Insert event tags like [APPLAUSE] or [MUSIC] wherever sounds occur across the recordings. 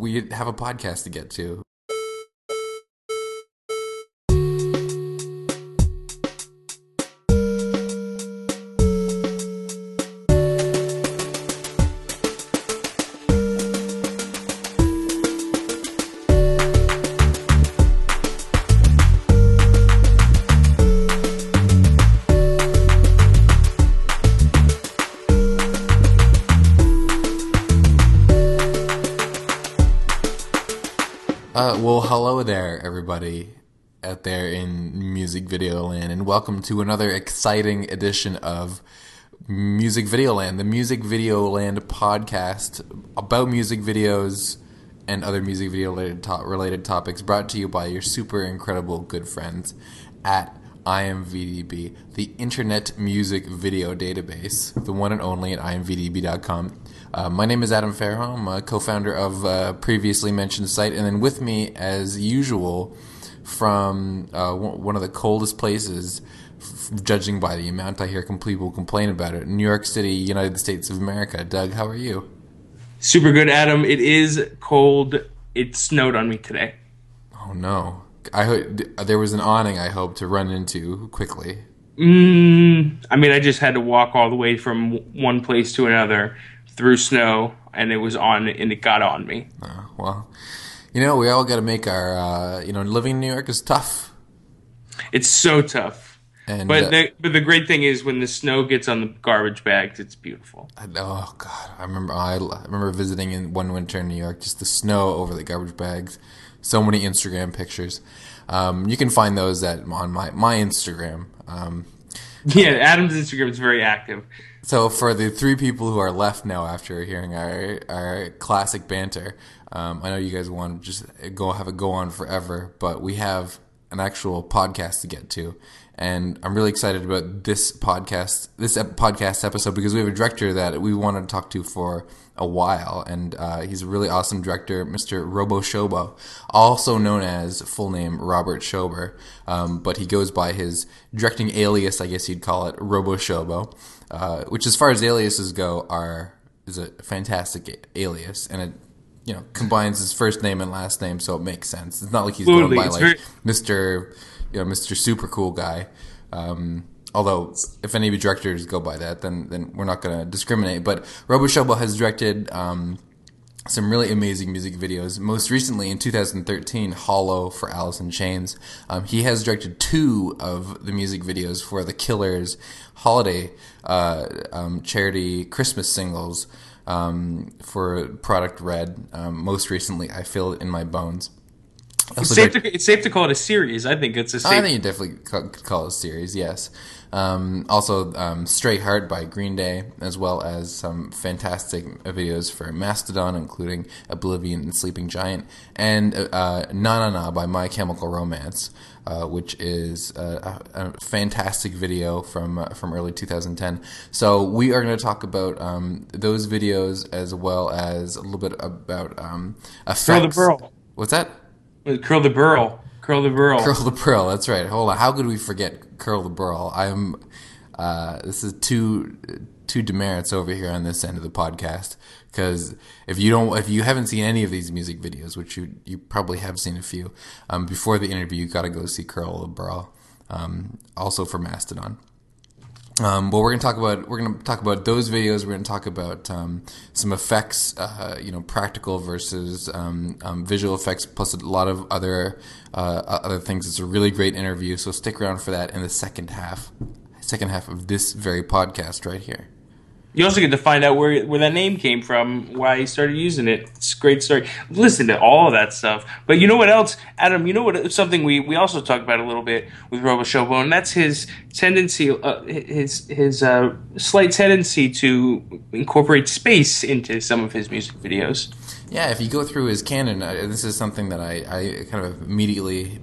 we have a podcast to get to. Everybody out there in music video land, and welcome to another exciting edition of Music Video Land, the Music Video Land podcast about music videos and other music video related, to- related topics, brought to you by your super incredible good friends at IMVDB, the Internet Music Video Database, the one and only at imvdb.com. Uh, my name is Adam Fairholm, co-founder of uh, previously mentioned site, and then with me, as usual, from uh, one one of the coldest places, f- judging by the amount I hear people complain about it, New York City, United States of America. Doug, how are you? Super good, Adam. It is cold. It snowed on me today. Oh no! I ho- there was an awning I hope to run into quickly. Mm, I mean, I just had to walk all the way from w- one place to another through snow, and it was on, and it got on me. Uh, well, you know, we all got to make our. Uh, you know, living in New York is tough. It's so tough. And But uh, the, but the great thing is when the snow gets on the garbage bags, it's beautiful. I- oh god, I remember I, I remember visiting in one winter in New York, just the snow over the garbage bags. So many Instagram pictures. Um, you can find those at on my my Instagram. Um, [LAUGHS] Yeah, Adam's Instagram is very active. So for the three people who are left now after hearing our our classic banter, um, I know you guys want to just go have a go on forever, but we have an actual podcast to get to, and I'm really excited about this podcast this ep- podcast episode because we have a director that we wanted to talk to for a while, and uh, he's a really awesome director, Mr. Robo Shobo, also known as full name Robert Schober, um, but he goes by his directing alias, I guess you'd call it, Robo Shobo, uh, which, as far as aliases go, are is a fantastic alias, and it you know combines his first name and last name, so it makes sense. It's not like he's Absolutely, going by like very- Mister, you know, Mister Super Cool Guy. Um, although, if any of you directors go by that, then then we're not going to discriminate. But Robo Shobo has directed um, some really amazing music videos. Most recently, in 2013, Hollow for Alice in Chains. Um, he has directed two of the music videos for the Killers' holiday uh, um, charity Christmas singles um, for Product Red. Um, most recently, I Feel It in My Bones. It's safe, direct- to, it's safe to call it a series. I think it's a I safe. think you definitely could call it a series, yes. Um, also, um, Stray Heart by Green Day, as well as some fantastic videos for Mastodon, including Oblivion and Sleeping Giant, and uh, Na Na Na by My Chemical Romance, uh, which is a, a, a fantastic video from uh, from early 2010. So we are going to talk about um, those videos as well as a little bit about um, effects. Curl the burl. What's that? Curl the burl. Curl the burl. Curl the Pearl. That's right. Hold on. How could we forget Curl the Pearl? I'm. Uh, this is two two demerits over here on this end of the podcast because if you don't, if you haven't seen any of these music videos, which you you probably have seen a few, um, before the interview, you got to go see Curl the Pearl. Um, also for Mastodon. Um, but we're gonna talk about we're gonna talk about those videos. We're gonna talk about um, some effects, uh, you know, practical versus um, um, visual effects, plus a lot of other uh, other things. It's a really great interview, so stick around for that in the second half, second half of this very podcast right here. You also get to find out where where that name came from, why he started using it. It's a great story. Listen to all of that stuff. But you know what else, Adam? You know what? Something we, we also talked about a little bit with Robo Shobo, and that's his tendency, uh, his his uh, slight tendency to incorporate space into some of his music videos. Yeah, if you go through his canon, uh, this is something that I, I kind of immediately,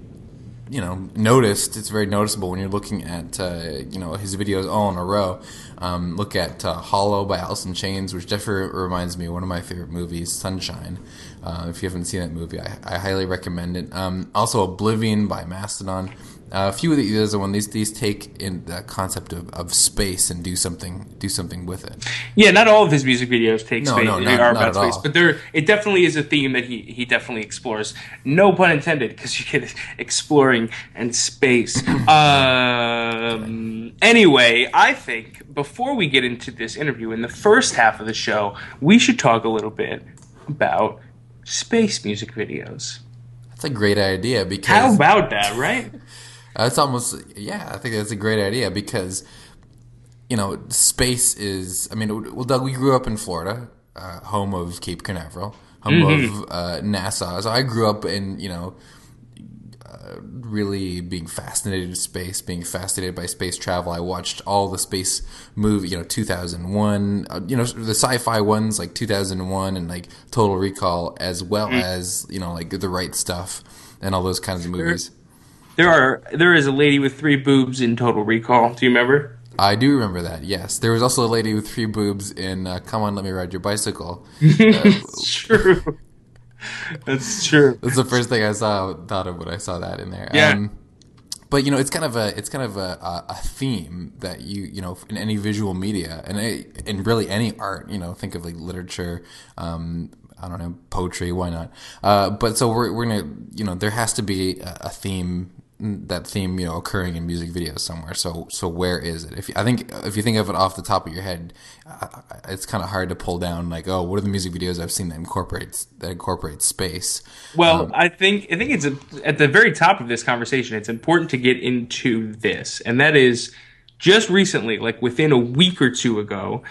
you know, noticed. It's very noticeable when you're looking at, uh, you know, his videos all in a row. Um, look at uh, Hollow by Alice in Chains, which definitely reminds me of one of my favorite movies, Sunshine. Uh, if you haven't seen that movie, I, I highly recommend it. Um, also, Oblivion by Mastodon. Uh, a few of the other one these these take in the concept of, of space and do something do something with it. Yeah, not all of his music videos take No, space no, not- are not about space, all. but there it definitely is a theme that he he definitely explores. No pun intended, because you get exploring and space. [LAUGHS] um, anyway, I think before we get into this interview, in the first half of the show, we should talk a little bit about space music videos. That's a great idea because How about that, right? That's almost yeah. I think that's a great idea because you know space is. I mean, well, Doug, we grew up in Florida, uh, home of Cape Canaveral, home of uh, NASA. So I grew up in you know uh, really being fascinated with space, being fascinated by space travel. I watched all the space movie, you know, 2001, uh, you know, the sci-fi ones like 2001 and like Total Recall, as well as you know like the right stuff and all those kinds of movies. There are there is a lady with three boobs in Total Recall. Do you remember? I do remember that. Yes, there was also a lady with three boobs in uh, "Come On, Let Me Ride Your Bicycle." [LAUGHS] It's true. That's true. That's the first thing I saw thought of when I saw that in there. Yeah. Um, but you know, it's kind of a it's kind of a, a, a theme that you you know in any visual media and in really any art. You know, think of like literature. Um, I don't know poetry. Why not? Uh, but so we're we're gonna you know there has to be a, a theme that theme you know occurring in music videos somewhere. So so where is it? If you, I think if you think of it off the top of your head, uh, it's kind of hard to pull down. Like oh, what are the music videos I've seen that incorporates that incorporates space? Well, I think I think it's a, at the very top of this conversation. It's important to get into this, and that is just recently, like within a week or two ago,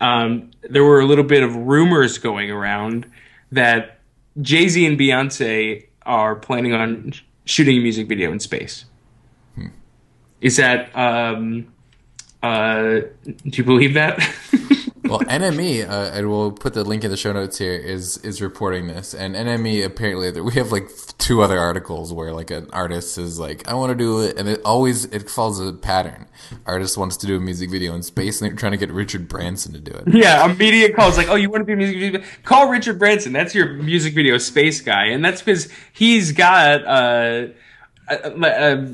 um, there were a little bit of rumors going around that Jay Z and Beyonce are planning on shooting a music video in space. Is that? Um, uh, do you believe that? [LAUGHS] Well, NME, uh, and we'll put the link in the show notes here, is is reporting this, and NME apparently we have like two other articles where like an artist is like, I want to do it, and it always it follows a pattern. Artist wants to do a music video in space, and they're trying to get Richard Branson to do it. Yeah, immediate calls like, "Oh, you want to be a music video? Call Richard Branson. That's your music video space guy, and that's because he's got uh, uh, uh,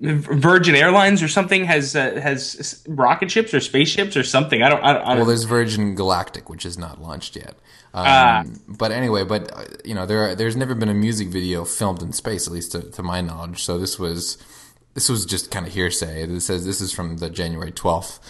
Virgin Airlines or something has uh, has rocket ships or spaceships or something. I don't. I don't, I don't Well, there's Virgin Galactic, which is not launched yet. Um, Ah. But anyway, but uh, you know, there are, there's never been a music video filmed in space, at least to, to my knowledge. So this was this was just kind of hearsay. It says this is from the January 12th,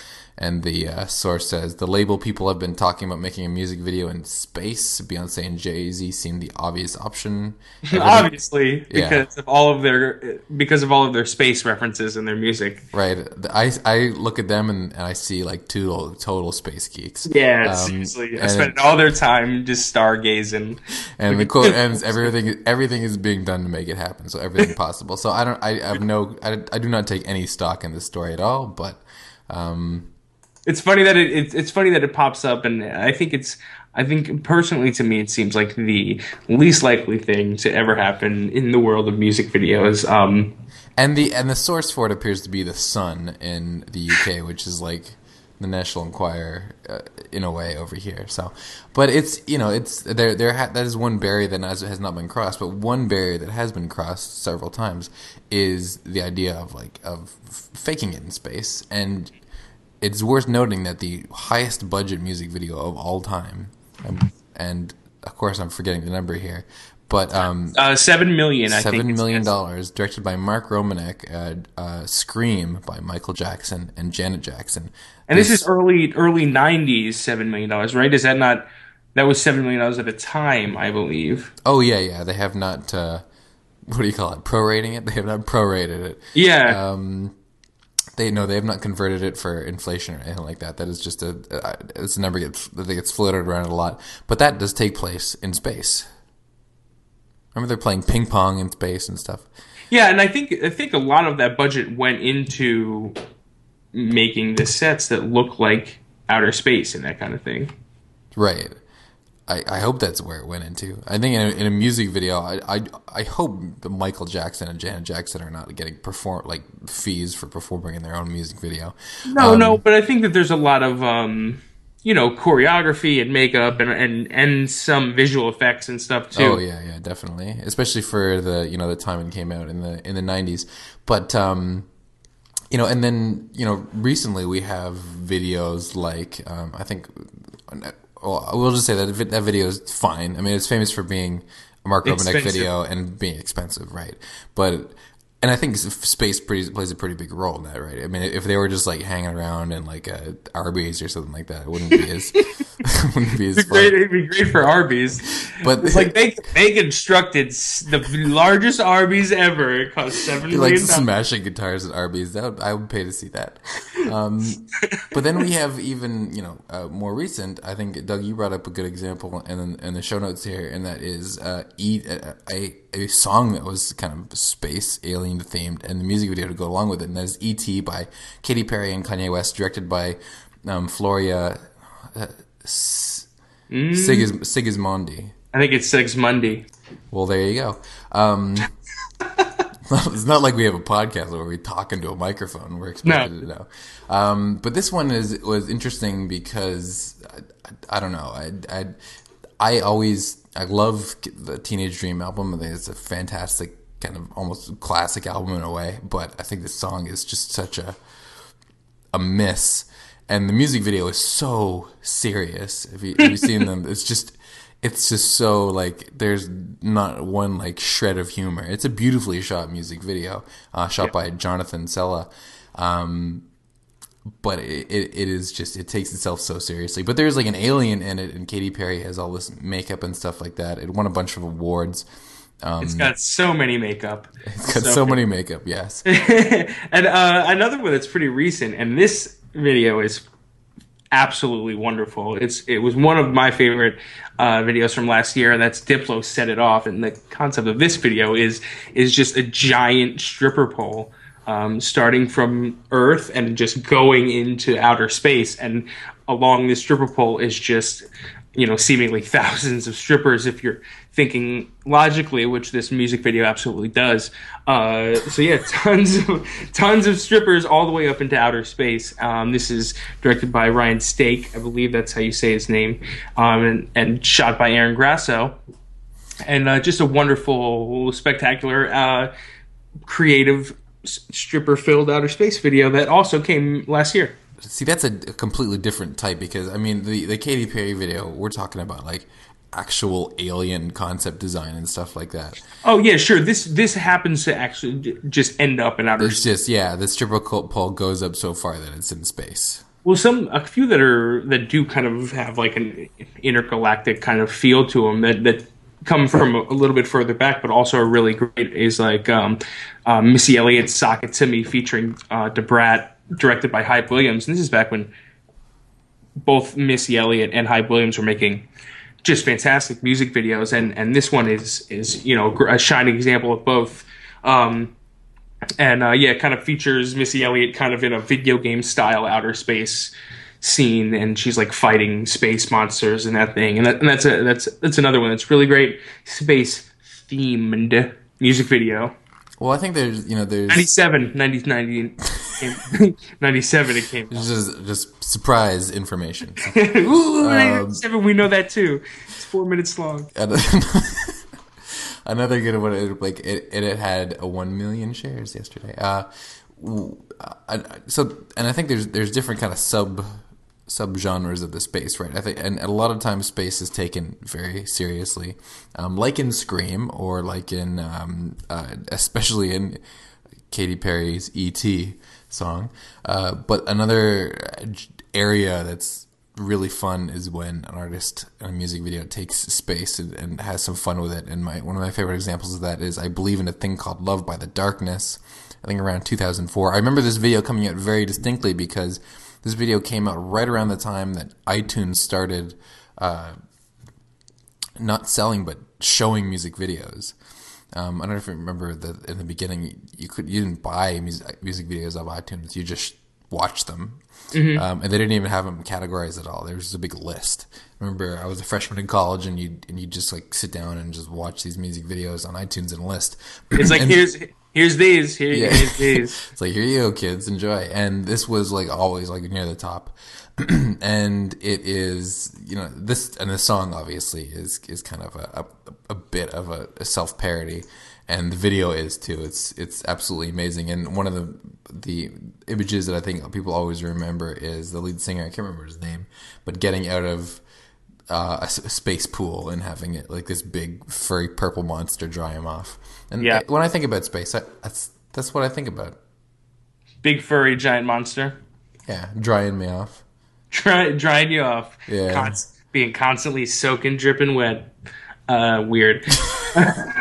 and the uh, source says the label people have been talking about making a music video in space. Beyonce and Jay Z seem the obvious option. [LAUGHS] Obviously Yeah. because of all of their because of all of their space references in their music. Right. I, I look at them and, and I see like two total space geeks. Yeah, Um, seriously, I spend all their time just stargazing. And the quote ends: "Everything, everything is being done to make it happen. So everything [LAUGHS] possible. So I don't, I have no, I, I do not take any stock in this story at all. But um, it's funny that it, it's it's funny that it pops up, and I think it's I think personally to me it seems like the least likely thing to ever happen in the world of music videos. Um, and the and the source for it appears to be the Sun in the UK, [LAUGHS] which is like the National Enquirer uh, in a way over here. So, but it's you know it's there there ha- that is one barrier that has, has not been crossed, but one barrier that has been crossed several times is the idea of like of f- faking it in space and. It's worth noting that the highest budget music video of all time, um, and of course I'm forgetting the number here, but um, uh, seven million, I think. Seven million dollars, directed by Mark Romanek, uh, uh, "Scream" by Michael Jackson and Janet Jackson. And this is early early '90s, seven million dollars, right? Is that not? That was seven million dollars at the time, I believe. oh yeah, yeah. They have not. Uh, what do you call it? Prorating it. They have not prorated it. Yeah, Um, they no, they have not converted it for inflation or anything like that. That is just a. It's a number gets that gets floated around a lot, but that does take place in space. Remember, they're playing ping pong in space and stuff. yeah, and I think I think a lot of that budget went into making the sets that look like outer space and that kind of thing. Right. I, I hope that's where it went into. I think in a, in a music video, I, I I hope that Michael Jackson and Janet Jackson are not getting perform like fees for performing in their own music video. No, Um, no, but I think that there's a lot of um, you know choreography and makeup and and and some visual effects and stuff too. Oh yeah, yeah, definitely. Especially for the you know the time it came out in the in the nineties. But um, you know, and then you know, recently we have videos like um, I think. Well, we'll just say that that video is fine. I mean, it's famous for being a Mark Romanek video and being expensive, right? But and I think space pretty, plays a pretty big role in that, right? I mean, if they were just like hanging around in like a Arby's or something like that, it wouldn't be as [LAUGHS] [LAUGHS] wouldn't be as It'd be great, it'd be great for Arby's. But It's like they they constructed the largest Arby's ever. It cost seven like smashing guitars at Arby's. That would, I would pay to see that. Um, but then we have even you know uh, more recent. I think Doug, you brought up a good example in in the show notes here, and that is uh, eat a, a a song that was kind of space alien themed, and the music video to go along with it, and that is "E.T." by Katy Perry and Kanye West, directed by um, Floria uh, S- Sigis- Sigismondi. I think it's Six Monday. Well, there you go. Um, [LAUGHS] it's not like we have a podcast where we talk into a microphone. We're expected No. to know. Um, but this one is was interesting because I, I, I don't know. I, I I always I love the Teenage Dream album. I think it's a fantastic kind of almost classic album in a way. But I think this song is just such a a miss. And the music video is so serious. If you have seen them, it's just it's just so like there's not one like shred of humor. It's a beautifully shot music video, uh, shot by Jonathan Sela. Um, but it, it, it is just it takes itself so seriously. But there's like an alien in it, and Katy Perry has all this makeup and stuff like that. It won a bunch of awards. Um, It's got so many makeup. it's got so many makeup. Yes. [LAUGHS] and uh, another one that's pretty recent, and this video is absolutely wonderful. It's it was one of my favorite uh, videos from last year, and that's Diplo set it off. And the concept of this video is is just a giant stripper pole. Um, starting from Earth and just going into outer space, and along this stripper pole is just, you know, seemingly [LAUGHS] thousands of strippers. If you're thinking logically, which this music video absolutely does. Uh, so yeah, [LAUGHS] tons of tons of strippers all the way up into outer space. Um, this is directed by Ryan Staake, I believe that's how you say his name, um, and, and shot by Aaron Grasso, and uh, just a wonderful, spectacular, uh, creative stripper filled outer space video that also came last year. See, that's a, a completely different type because I mean the the Katy Perry video. We're talking about like actual alien concept design and stuff like that. Oh yeah, sure. This this happens to actually just end up in outer It's just yeah, the stripper pole goes up so far that it's in space. Well, some a few that are that do kind of have like an intergalactic kind of feel to them that that come from a, a little bit further back, but also are really great. Is like um, uh, Missy Elliott's "Sock It to Me" featuring uh, Da Brat, directed by Hype Williams, and this is back when both Missy Elliott and Hype Williams were making just fantastic music videos, and and this one is is you know a shining example of both. Um, and uh, yeah, it kind of features Missy Elliott kind of in a video game style outer space scene, and she's like fighting space monsters and that thing, and, that, and that's a that's that's another one that's really great space themed music video. Well, I think there's you know there's 97, 90, 90 [LAUGHS] 97 it came just just surprise information. [LAUGHS] Ooh, 97, we know that too. It's four minutes long. Another good one, it, like it, it had a one million shares yesterday. Uh, I- I- so, and I think there's there's different kind of sub sub genres of the space, right? I think, and a lot of times space is taken very seriously, um, like in Scream or like in, um, uh, especially in Katy Perry's "E.T." song. Uh, but another area that's really fun is when an artist in a music video takes space and, and has some fun with it. And my one of my favorite examples of that is I believe in a thing called Love by the Darkness. I think around 2004. I remember this video coming out very distinctly because this video came out right around the time that iTunes started uh, not selling but showing music videos. Um, I don't know if you remember that in the beginning you could you didn't buy music music videos of iTunes. You just watched them, um, and they didn't even have them categorized at all. There was just a big list. I remember I was a freshman in college, and you and you just like sit down and just watch these music videos on iTunes and list. It's like And- here's Here's these. Here, Yeah. Here's these. [LAUGHS] It's like here you go, kids, enjoy. And this was like always like near the top, [CLEARS THROAT] and it is you know this and the song obviously is is kind of a a, a bit of a, a self parody, and the video is too. It's it's absolutely amazing. And one of the the images that I think people always remember is the lead singer. I can't remember his name, but getting out of uh, a, space pool and having it like this big furry purple monster dry him off. And Yeah. when I think about space, I, that's that's what I think about. Big furry giant monster. Yeah, drying me off. Dry, drying you off. Yeah. Const- being constantly soaking, dripping wet. Uh, weird. [LAUGHS]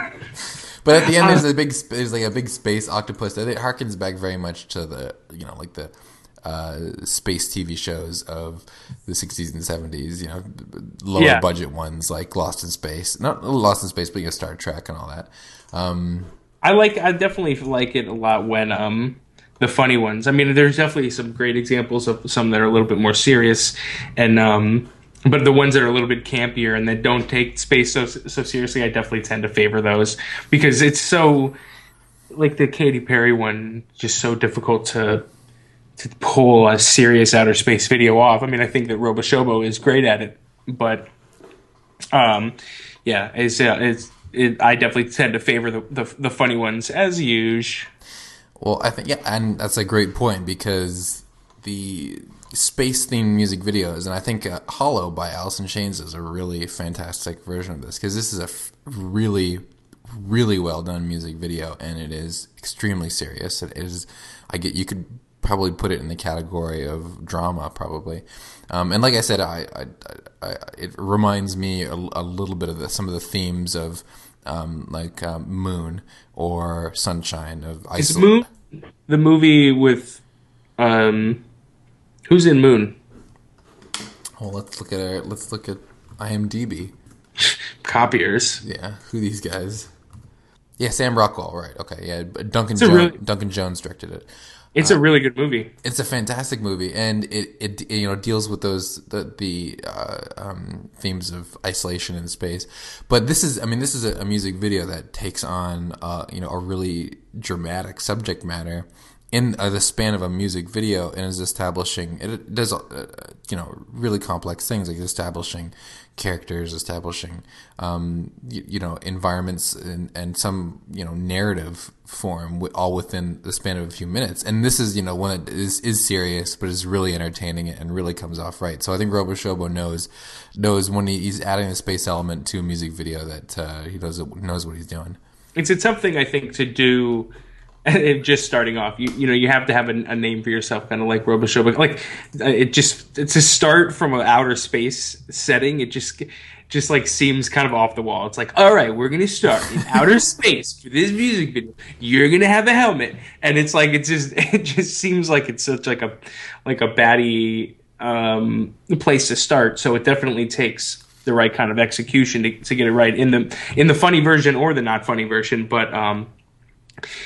But at the end, there's a big, there's like a big space octopus. That it harkens back very much to the, you know, like the uh, space TV shows of the 60s and 70s. You know, lower Yeah. budget ones like Lost in Space, not Lost in Space, but you know, Star Trek and all that. Um, I like. I definitely like it a lot when um the funny ones. I mean, there's definitely some great examples of some that are a little bit more serious, and um, but the ones that are a little bit campier and that don't take space so so seriously, I definitely tend to favor those because it's so like the Katy Perry one, just so difficult to to pull a serious outer space video off. I mean, I think that Roboshobo is great at it, but um, yeah, it's uh, it's. It, I definitely tend to favor the, the the funny ones as usual. Well, I think yeah, and that's a great point because the space themed music videos, and I think uh, "Hollow" by in Chains is a really fantastic version of this because this is a f- really, really well done music video, and it is extremely serious. It is, I get you could probably put it in the category of drama, probably. Um, and like I said, I, I, I, it reminds me a, a little bit of the, some of the themes of um, like um, Moon or Sunshine of Is Moon the movie with um who's in Moon? Well, let's look at our let's look at IMDb. [LAUGHS] Copiers. Yeah, who these guys? Yeah, Sam Rockwell. Right. Okay. Yeah, Duncan Jones. really- Duncan Jones directed it. It's a really good movie. It's a fantastic movie, and it, it you know deals with those the the uh, um, themes of isolation in space. But this is, I mean, this is a, a music video that takes on uh, you know a really dramatic subject matter in uh, the span of a music video, and is establishing it does uh, you know really complex things like establishing characters, establishing um, you, you know environments, and, and some you know narrative form, all within the span of a few minutes. And this is you know one that is is serious, but is really entertaining and really comes off right. So I think Robo Shobo knows knows when he, he's adding a space element to a music video that uh, he knows knows what he's doing. It's it's something I think to do. [LAUGHS] Just starting off, you you know, you have to have a, a name for yourself, kind of like Roboshow. But like, uh, it just to start from an outer space setting. It just just like seems kind of off the wall. It's like, all right, we're gonna start in [LAUGHS] outer space for this music video. You're gonna have a helmet, and it's like it just [LAUGHS] it just seems like it's such like a like a baddie um, place to start. So it definitely takes the right kind of execution to, to get it right in the in the funny version or the not funny version. But um,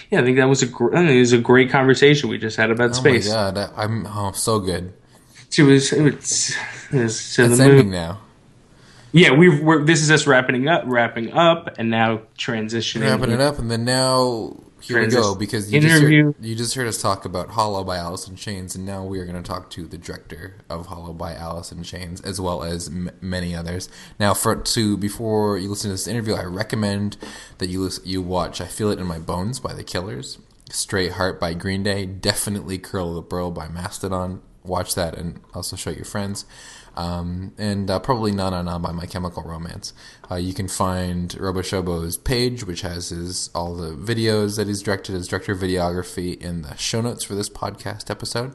yeah, I think that was a gr- it was a great conversation we just had about space. Oh my god, I'm oh so good. It was, it was, it was to It's the ending moon. now. Yeah, we've we're, this is us wrapping up, wrapping up, and now transitioning. Wrapping it up, and then now here we go because you just, heard, you just heard us talk about Hollow by Alice in Chains, and now we are going to talk to the director of Hollow by Alice in Chains, as well as m- many others. Now, for to before you listen to this interview, I recommend that you lis- you watch "I Feel It in My Bones" by The Killers, "Stray Heart" by Green Day, definitely "Curl the Burl" by Mastodon. Watch that and also show your friends. Um, and uh, probably Na Na Na by My Chemical Romance. Uh, you can find Roboshobo's page, which has his all the videos that he's directed, his director of videography, in the show notes for this podcast episode.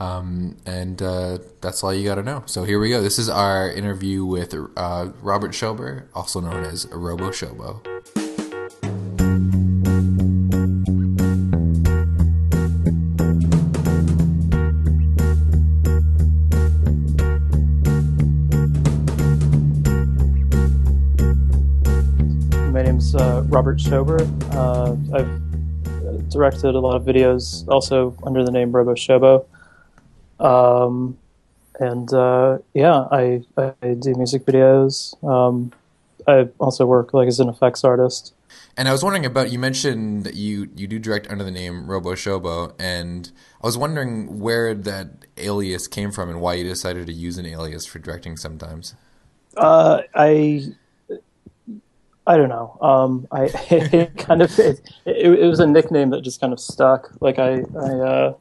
Um, and uh, that's all you got to know. So here we go. This is our interview with uh, Robert Schober, also known as Robo Shobo. Robert Schober. Uh, I've directed a lot of videos, also under the name Robo Shobo. Um, and uh, yeah, I, I do music videos. Um, I also work like as an effects artist. And I was wondering about you mentioned that you you do direct under the name Robo Shobo, and I was wondering where that alias came from and why you decided to use an alias for directing sometimes. Uh, I I don't know. Um, I [LAUGHS] it kind of it, it, it, was a nickname that just kind of stuck. Like I I uh,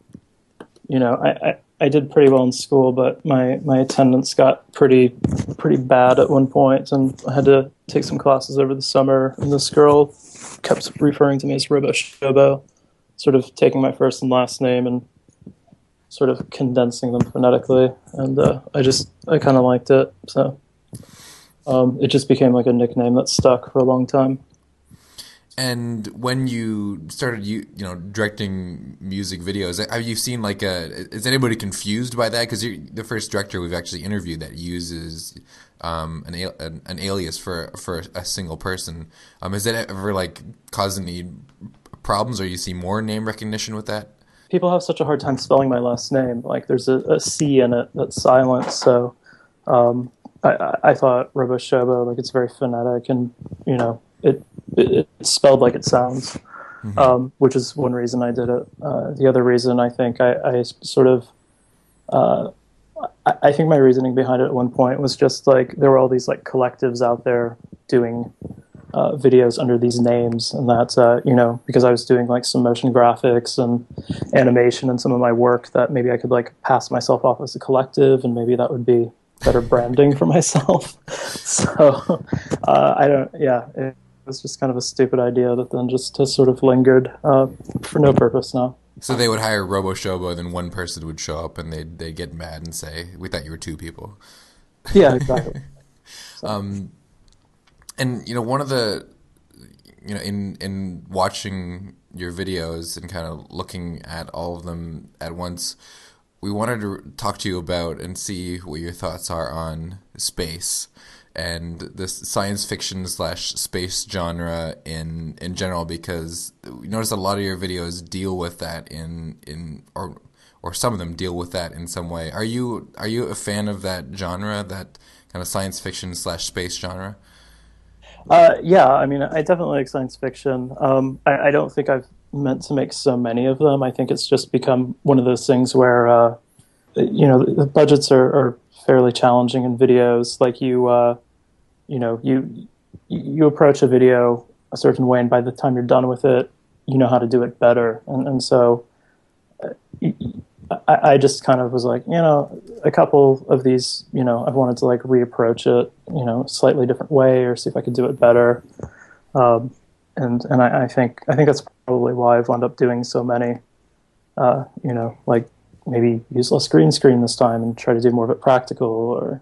you know I, I I did pretty well in school, but my, my attendance got pretty pretty bad at one point, and I had to take some classes over the summer. And this girl kept referring to me as Robo Shobo, sort of taking my first and last name and sort of condensing them phonetically. And uh, I just I kind of liked it, so um, it just became like a nickname that stuck for a long time. And when you started, you you know, directing music videos, have you seen like a? Is anybody confused by that? Because you're the first director we've actually interviewed that uses um, an, an, an alias for for a single person. Um, has that ever like caused any problems, or you see more name recognition with that? People have such a hard time spelling my last name. Like there's a, a C in it that's silent, so um, I, I thought Robo Shobo, like it's very phonetic, and you know it, it it's spelled like it sounds, mm-hmm. um, which is one reason I did it. Uh, the other reason I think I, I sort of uh, I, I, think my reasoning behind it at one point was just like there were all these like collectives out there doing uh, videos under these names, and that uh, you know because I was doing like some motion graphics and animation and some of my work that maybe I could like pass myself off as a collective, and maybe that would be better branding for myself. [LAUGHS] so uh, I don't, yeah. It, was just kind of a stupid idea that then just has sort of lingered uh, for no purpose now. So they would hire Robo Shobo, then one person would show up, and they'd they get mad and say, "We thought you were two people." Yeah, exactly. so. [LAUGHS] um, and you know, one of the, you know, in in watching your videos and kind of looking at all of them at once, we wanted to talk to you about and see what your thoughts are on space and the science fiction slash space genre in in general because we notice a lot of your videos deal with that in in or or some of them deal with that in some way. Are you are you a fan of that genre, that kind of science fiction slash space genre? Uh, yeah, I mean, I definitely like science fiction. Um, I, I, don't think I've meant to make so many of them. I think it's just become one of those things where, uh, you know, the budgets are, are, fairly challenging in videos. Like you, uh, you know you you approach a video a certain way, and by the time you're done with it, you know how to do it better. And, and so, uh, I, I, just kind of was like, you know, a couple of these, you know, I've wanted to like reapproach it, you know, slightly different way, or see if I could do it better. Um, and and I, I, think I think that's probably why I've wound up doing so many. Uh, you know, like maybe use less green screen this time and try to do more of it practical, or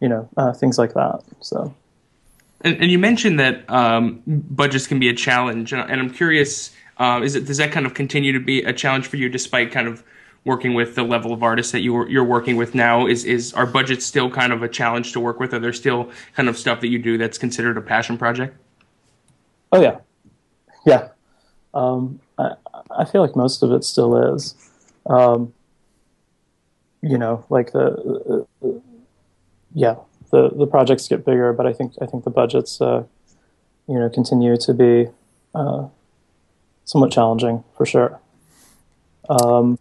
you know, uh, things like that. So. And, and you mentioned that um, budgets can be a challenge, and I'm curious: uh, is it does that kind of continue to be a challenge for you, despite kind of working with the level of artists that you are, you're working with now? Is is our budget still kind of a challenge to work with? Are there still kind of stuff that you do that's considered a passion project? Oh yeah, yeah. Um, I I feel like most of it still is. Um, you know, like the, yeah, the the projects get bigger, but I think I think the budgets, uh, you know, continue to be uh, somewhat challenging for sure. Um,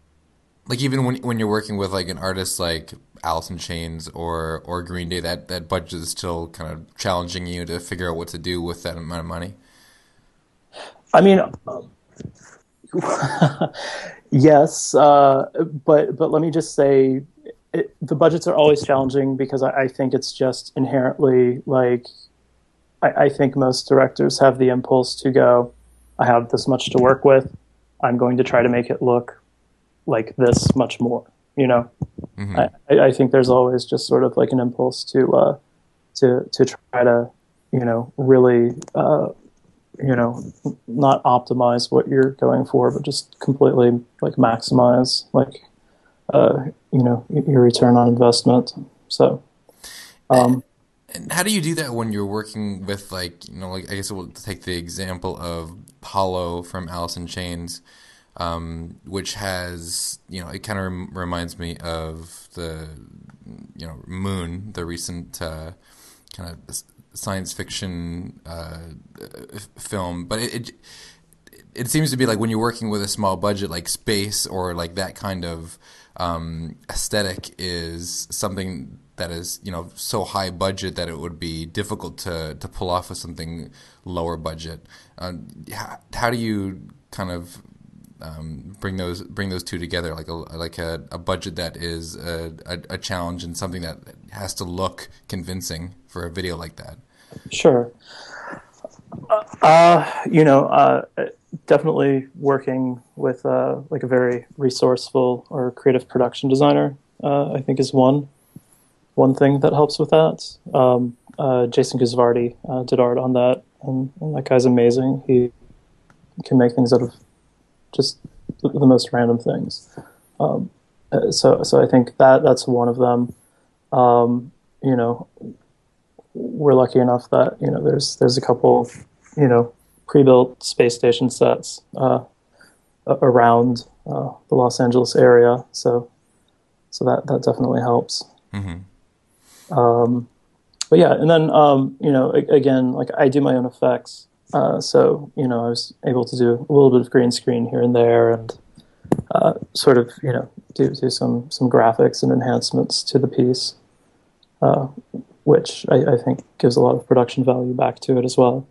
like even when when you're working with like an artist like Alice in Chains or or Green Day, that that budget is still kind of challenging you to figure out what to do with that amount of money. I mean. [LAUGHS] yes, uh, but but let me just say it, the budgets are always challenging because I, I think it's just inherently like I, I, think most directors have the impulse to go, I have this much to work with. I'm going to try to make it look like this much more. You know, mm-hmm. I, I, think there's always just sort of like an impulse to uh, to to try to you know really uh, you know not optimize what you're going for, but just completely like maximize like uh, you know your return on investment. So, um, and how do you do that when you're working with like you know like I guess we'll take the example of Hollow from Alice in Chains, um, which has you know it kind of rem- reminds me of the you know Moon, the recent uh, kind of science fiction uh, film, but it, it it seems to be like when you're working with a small budget, like space or like that kind of um, aesthetic is something that is you know so high budget that it would be difficult to to pull off with something lower budget. Uh, how, how do you kind of um, bring those bring those two together like a like a, a budget that is a, a, a, challenge and something that has to look convincing for a video like that sure uh, you know uh, definitely working with uh, like a very resourceful or creative production designer uh, I think is one one thing that helps with that um, uh, Jason Guzvardi did art on that and, and that guy's amazing he can make things out of just the, the most random things. Um, uh, so, so I think that that's one of them. Um, you know, we're lucky enough that you know there's there's a couple, you know, pre-built space station sets uh, around uh, the Los Angeles area. So, so that that definitely helps. Mm-hmm. Um, but yeah, and then um, you know, again, like I do my own effects. Uh, so you know, I was able to do a little bit of green screen here and there, and uh, sort of you know do do some some graphics and enhancements to the piece, uh, which I, I, think gives a lot of production value back to it as well.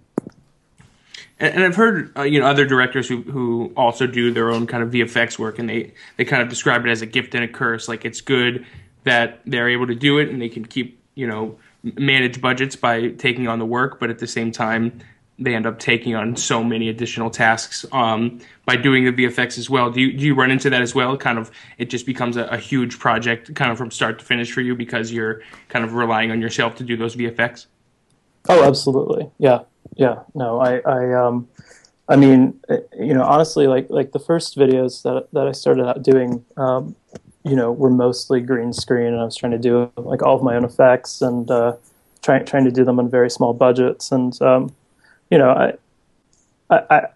And, and I've heard uh, you know other directors who who also do their own kind of VFX work, and they they kind of describe it as a gift and a curse. Like it's good that they're able to do it and they can keep you know manage budgets by taking on the work, but at the same time they end up taking on so many additional tasks um, by doing the VFX as well. Do you do you run into that as well? Kind of, it just becomes a, a, huge project, kind of from start to finish for you because you're kind of relying on yourself to do those VFX. Oh, absolutely. Yeah, yeah. No, I, I, um, I mean, you know, honestly, like like the first videos that that I started out doing, um, you know, were mostly green screen, and I was trying to do like all of my own effects and uh, trying trying to do them on very small budgets and. Um, you know, I, I,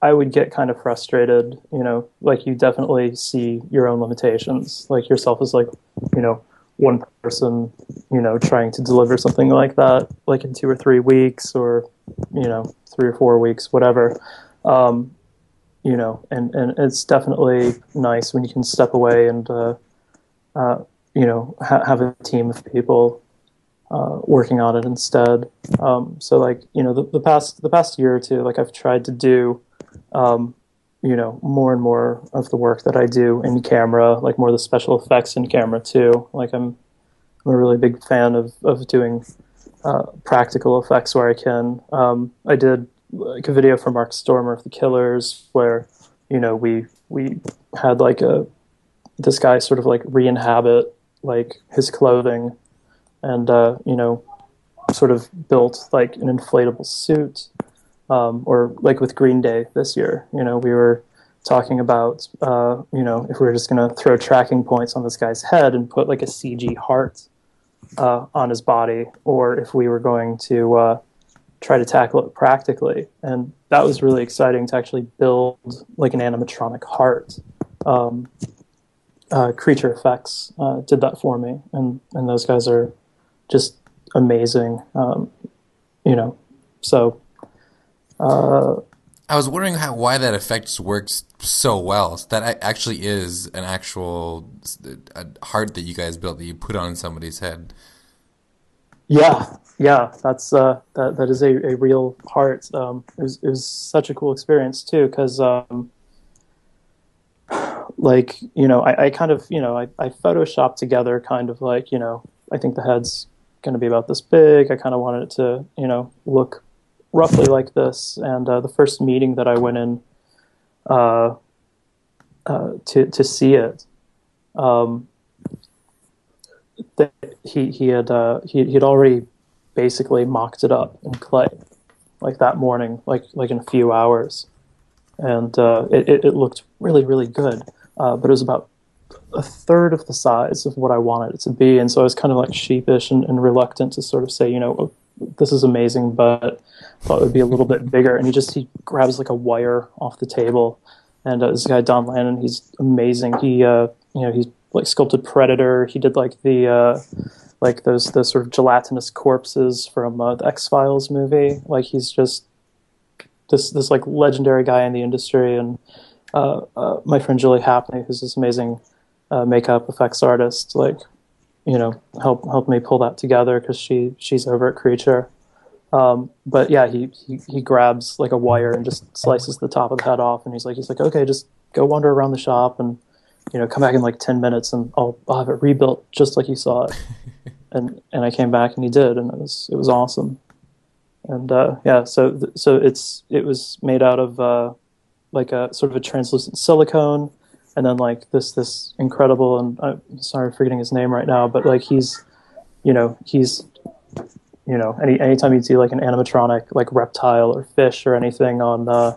I would get kind of frustrated. You know, like you definitely see your own limitations, like yourself as like, you know, one person, you know, trying to deliver something like that, like in two or three weeks, or you know, three or four weeks, whatever. Um, you know, and and it's definitely nice when you can step away and, uh, uh, you know, ha- have a team of people uh, working on it instead. Um, so like you know the, the, past the past year or two, like I've tried to do, um, you know, more and more of the work that I do in camera, like more of the special effects in camera too. Like I'm, I'm a really big fan of of doing uh, practical effects where I can. Um, I did like a video for Mark Stoermer of the Killers where you know we we had like a this guy sort of like re-inhabit like his clothing and uh, you know, sort of built like an inflatable suit, um, or like with Green Day this year. You know, we were talking about uh, you know if we were just going to throw tracking points on this guy's head and put like a CG heart uh, on his body, or if we were going to uh, try to tackle it practically. And that was really exciting to actually build like an animatronic heart. Um, uh, creature effects uh, did that for me, and and those guys are just amazing. Um, you know, so. Uh, I was wondering how why that effect works so well. That actually is an actual heart that you guys built that you put on somebody's head. Yeah, yeah, that's uh, that that is a, a real heart. Um, it was it was such a cool experience too because um, like you know I, I kind of you know I, I photoshopped together kind of like you know I think the head's going to be about this big. I kind of wanted it to, you know, look roughly like this. And uh, the first meeting that I went in uh, uh, to to see it, um, he he had uh, he he had already basically mocked it up in clay, like that morning, like like in a few hours, and uh, it, it, it looked really really good. Uh, but it was about a third of the size of what I wanted it to be, and so I was kind of like sheepish and, and reluctant to sort of say, you know, oh, this is amazing, but I thought it would be a little bit bigger. And he just he grabs like a wire off the table, and uh, this guy Don Lanning, he's amazing. He uh, you know he's like sculpted Predator. He did like the uh, like those those sort of gelatinous corpses from uh, the X Files movie. Like he's just this this like legendary guy in the industry, and uh, uh, my friend Julie Hapney, who's this amazing uh, makeup effects artist, like you know, help help me pull that together because she she's over at Creature. Um, but yeah, he, he he grabs like a wire and just slices the top of the head off, and he's like he's like okay, just go wander around the shop and you know come back in like ten minutes and I'll I'll have it rebuilt just like you saw it. [LAUGHS] and and I came back and he did, and it was it was awesome. And uh, yeah, so so it's it was made out of uh, like a sort of a translucent silicone, and then like this this incredible and I'm sorry forgetting his name right now, but like he's you know he's you know any anytime you see like an animatronic like reptile or fish or anything on uh,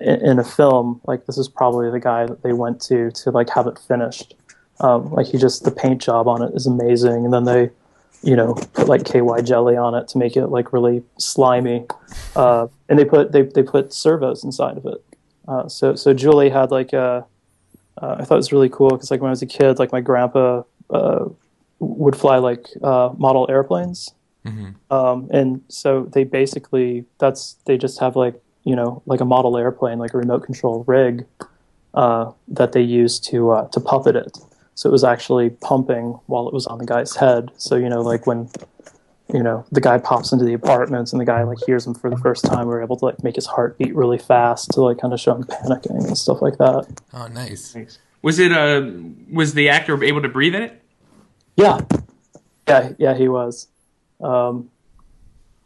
in, in a film, like this is probably the guy that they went to to like have it finished. Um, like he just the paint job on it is amazing, and then they, you know, put like KY jelly on it to make it like really slimy, uh, and they put they they put servos inside of it. Uh, so so Julie had like a, uh, I thought it was really cool because like when I was a kid, like my grandpa uh, would fly like uh, model airplanes, mm-hmm. um, and so they basically that's they just have like you know like a model airplane like a remote control rig uh, that they use to uh, to puppet it. So it was actually pumping while it was on the guy's head. So you know, like when you know the guy pops into the apartments and the guy like hears him for the first time, we are able to like make his heart beat really fast to like kind of show him panicking and stuff like that. Oh, nice. nice. Was it uh was the actor able to breathe in it? Yeah, yeah, yeah. He was. Um,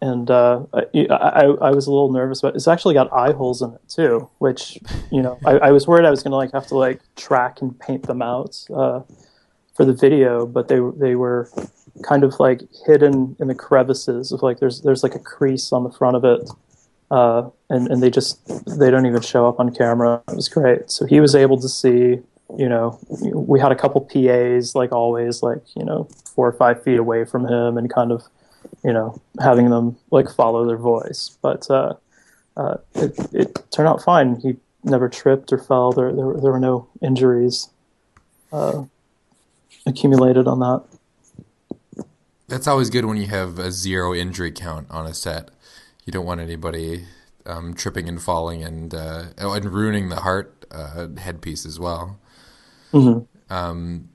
and uh, I, I, I, was a little nervous, but it's actually got eye holes in it too, which you know I, I was worried I was going to like have to like track and paint them out uh, for the video, but they they were kind of like hidden in the crevices of like there's there's like a crease on the front of it, uh, and and they just they don't even show up on camera. It was great. So he was able to see. You know, we had a couple PAs like always, like you know, four or five feet away from him, and kind of you know, having them like follow their voice. But uh, uh, it, it turned out fine. He never tripped or fell. There, there, there were no injuries uh, accumulated on that. That's always good when you have a zero injury count on a set. You don't want anybody um, tripping and falling and uh, oh, and ruining the heart uh, headpiece as well. Mm-hmm. Um,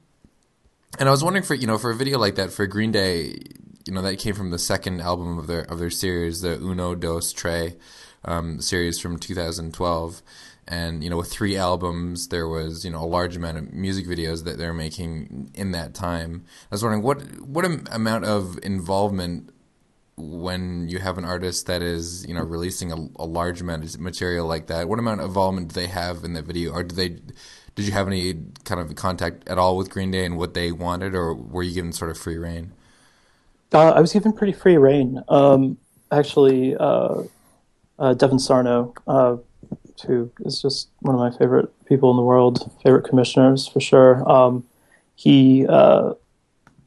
and I was wondering for you know for a video like that for Green Day, you know that came from the second album of their of their series, the Uno Dos Tres um, series from 2012. And you know, with three albums, there was you know a large amount of music videos that they're making in that time. I was wondering what what amount of involvement when you have an artist that is you know releasing a, a large amount of material like that. What amount of involvement do they have in the video, or do they? Did you have any kind of contact at all with Green Day and what they wanted, or were you given sort of free reign? Uh, I was given pretty free reign. Um, actually, uh, uh, Devin Sarno, uh, who is just one of my favorite people in the world, favorite commissioners for sure. Um, he uh,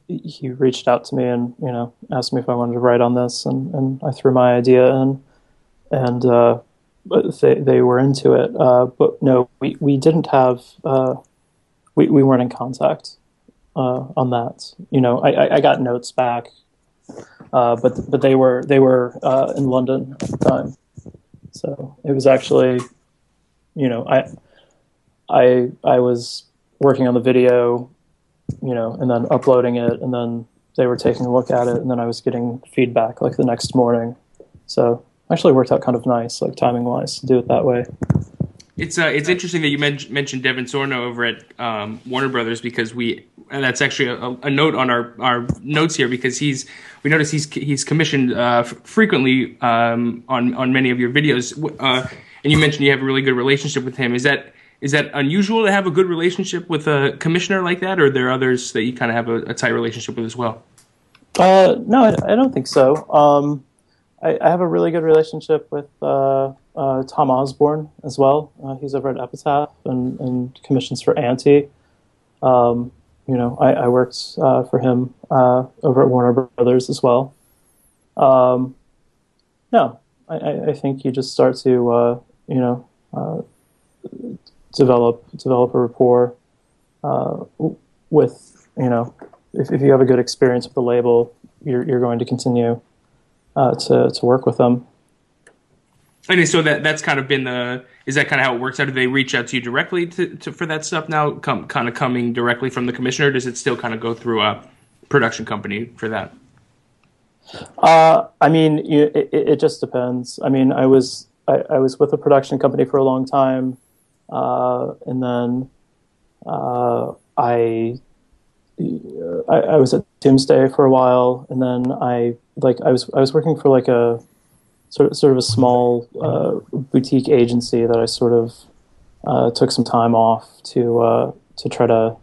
he reached out to me and you know asked me if I wanted to write on this, and, and I threw my idea in, and uh, they they were into it. but no, we, we didn't have we we weren't in contact on that. You know, I, I got notes back uh, but but they were they were uh, in London at the time, so it was actually, you know, I I I was working on the video, you know, and then uploading it, and then they were taking a look at it, and then I was getting feedback like the next morning. So actually worked out kind of nice, like timing wise, to do it that way. It's uh, it's interesting that you men- mentioned Devin Sarno over at um, Warner Brothers because we and that's actually a, a, note on our, our notes here because he's we notice he's he's commissioned uh, f- frequently um, on on many of your videos uh, and you mentioned you have a really good relationship with him. Is that is that unusual to have a good relationship with a commissioner like that, or are there others that you kind of have a, a tight relationship with as well? Uh, no, I, I, don't think so. Um, I, I, have a really good relationship with uh, uh, Tom Osborne as well. Uh, he's over at Epitaph and, and commissions for Anti. Um, you know, I, I worked uh, for him uh, over at Warner Brothers as well. Um, no, I, think you just start to, you know, develop develop a rapport with, you know, if, if you have a good experience with the label, you're you're going to continue uh, to to work with them. And so that that's kind of been the is that kind of how it works out? Do they reach out to you directly to, to for that stuff now? Come kind of coming directly from the commissioner? does it still kind of go through a production company for that? Uh, I mean, it, it, it, just depends. I mean, I was I, I, was with a production company for a long time, uh, and then uh, I, I, I was at Doomsday for a while, and then I like I was I was working for like a sort of sort of a small uh, boutique agency that I sort of uh, took some time off to uh, to try to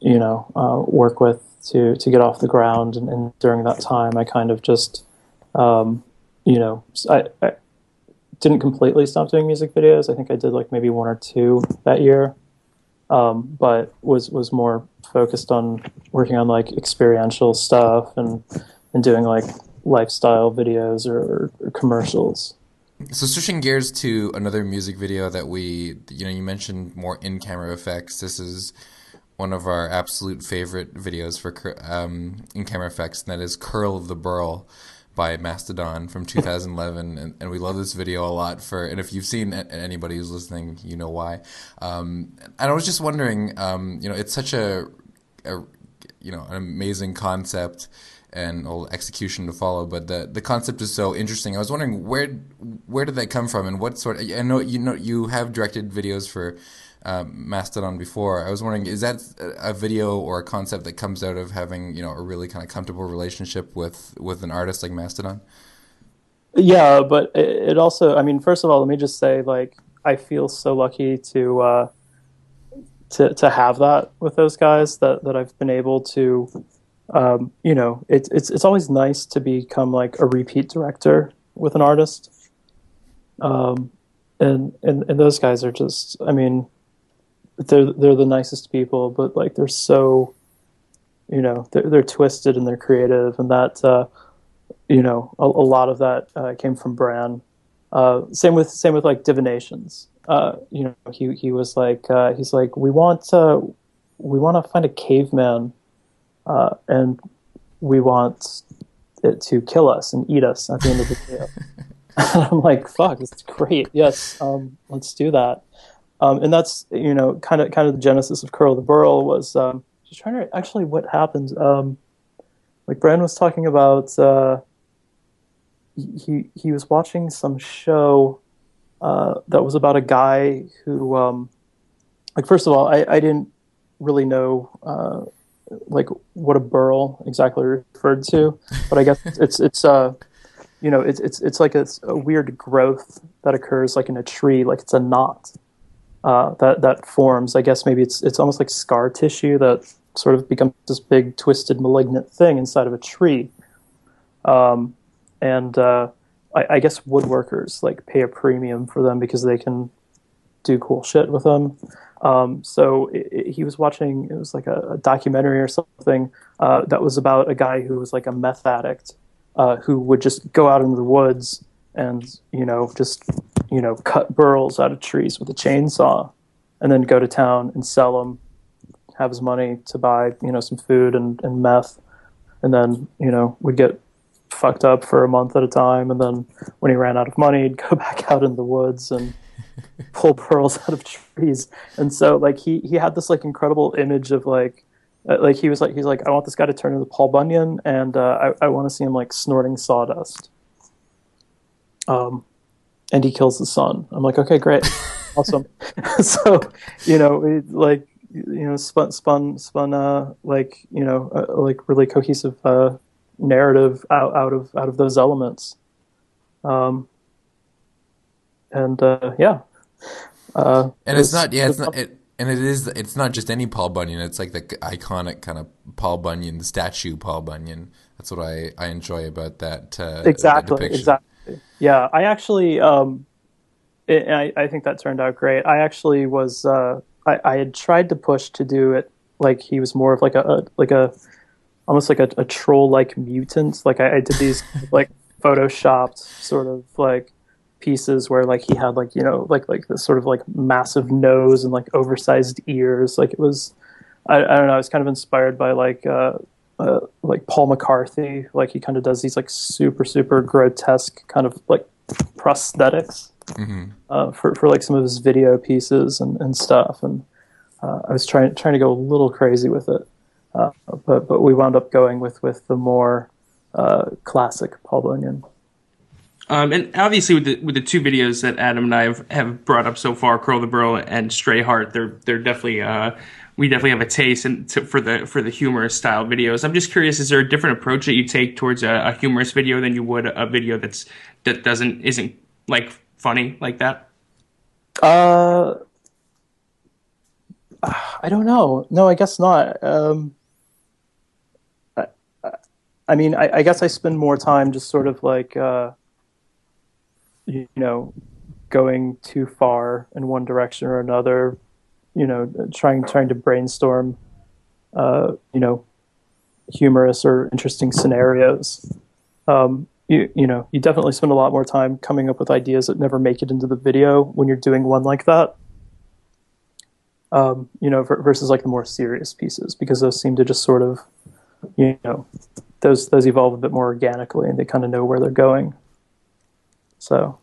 you know work with to to get off the ground. And, and during that time, I kind of just, um, you know, I, I, didn't completely stop doing music videos. I think I did like maybe one or two that year, um, but was was more focused on working on like experiential stuff and and doing like lifestyle videos or, or commercials. So switching gears to another music video that we, you know, you mentioned more in-camera effects. This is one of our absolute favorite videos for um, in camera effects, and that is "Curl of the Burl" by Mastodon from [LAUGHS] 2011, and, and, we love this video a lot. For and if you've seen anybody who's listening, you know why. Um, and I was just wondering, um, you know, it's such a, a, you know, an amazing concept and execution to follow. But the the concept is so interesting. I was wondering where where did that come from, and what sort? Of, I know you know you have directed videos for uh, Mastodon before. I was wondering, is that a video or a concept that comes out of having you know a really kind of comfortable relationship with with an artist like Mastodon? Yeah, but it also, I mean, first of all, let me just say, like, I feel so lucky to uh, to to have that with those guys that that I've been able to. Um, you know, it's it's it's always nice to become like a repeat director with an artist. Um, and and and those guys are just, I mean, they're they're the nicest people, but like they're so, you know, they're they're twisted and they're creative, and that uh, you know a, a, lot of that uh, came from Brann. Uh, same with same with like divinations. Uh, you know, he he was like uh, he's like we want uh, we want to find a caveman, and we want it to kill us and eat us at the end of the video. [LAUGHS] [LAUGHS] I'm like, fuck, it's great. Yes, um, let's do that. Um, and that's you know kind of kind of the genesis of Curl the Burl was um, just trying to actually what happened. Um, like Brian was talking about, uh, he he was watching some show uh, that was about a guy who, um, like first of all, I, I didn't really know uh, like what a burl exactly referred to, but I guess it's it's uh you know it's it's it's like a, a weird growth that occurs like in a tree, like it's a knot uh, that that forms. I guess maybe it's it's almost like scar tissue that sort of becomes this big twisted malignant thing inside of a tree. Um, and uh, I, I, guess woodworkers like pay a premium for them because they can do cool shit with them. Um, so it, it, he was watching. It was like a, a documentary or something uh, that was about a guy who was like a meth addict uh, who would just go out into the woods and you know just you know cut burls out of trees with a chainsaw and then go to town and sell them have his money to buy you know some food and, and meth. And then you know would get fucked up for a month at a time. And then when he ran out of money he'd [LAUGHS] go back out in the woods and [LAUGHS] pull burls out of trees. And so like he he had this like incredible image of like uh, like he was like he's like i want this guy to turn into paul bunyan and uh, i, I want to see him like snorting sawdust. Um, and he kills the son. I'm like, okay, great, [LAUGHS] awesome. [LAUGHS] so, you know, it, like, you know, spun, spun, spun, uh, like, you know, uh, like really cohesive uh, narrative out, out of out of those elements. Um, and uh, yeah, uh, and it's, it's not, yeah, it's not. It, and it is. It's not just any Paul Bunyan. It's like the iconic kind of Paul Bunyan, the statue Paul Bunyan. That's what I, I enjoy about that. Uh, exactly. That exactly. Yeah, I actually, um, it, I, I think that turned out great. I actually was, uh, I, I had tried to push to do it like he was more of like a, a like a, almost like a, a troll like mutant. Like I, I did these [LAUGHS] like photoshopped sort of like pieces where like he had like you know like like this sort of like massive nose and like oversized ears. Like it was, I, I don't know. I was kind of inspired by like uh, uh, like Paul McCarthy. Like he kind of does these like super super grotesque kind of like prosthetics uh, for for like some of his video pieces and, and stuff. And uh, I was trying trying to go a little crazy with it, uh, but but we wound up going with with the more uh, classic Paul Bunyan. Um, and obviously, with the with the two videos that Adam and I have, have brought up so far, "Curl the Burl" and "Stray Heart," they're they're definitely uh, we definitely have a taste in, to, for the for the humorous style videos. I'm just curious: is there a different approach that you take towards a, a humorous video than you would a video that's that doesn't isn't like funny like that? Uh, I don't know. No, I guess not. Um, I, I mean, I, I guess I spend more time just sort of like, uh, you know, going too far in one direction or another. You know, trying trying to brainstorm, uh, you know, humorous or interesting scenarios. Um, you, you know, you definitely spend a lot more time coming up with ideas that never make it into the video when you're doing one like that. Um, you know, versus like the more serious pieces because those seem to just sort of, you know, those those evolve a bit more organically and they kind of know where they're going. So,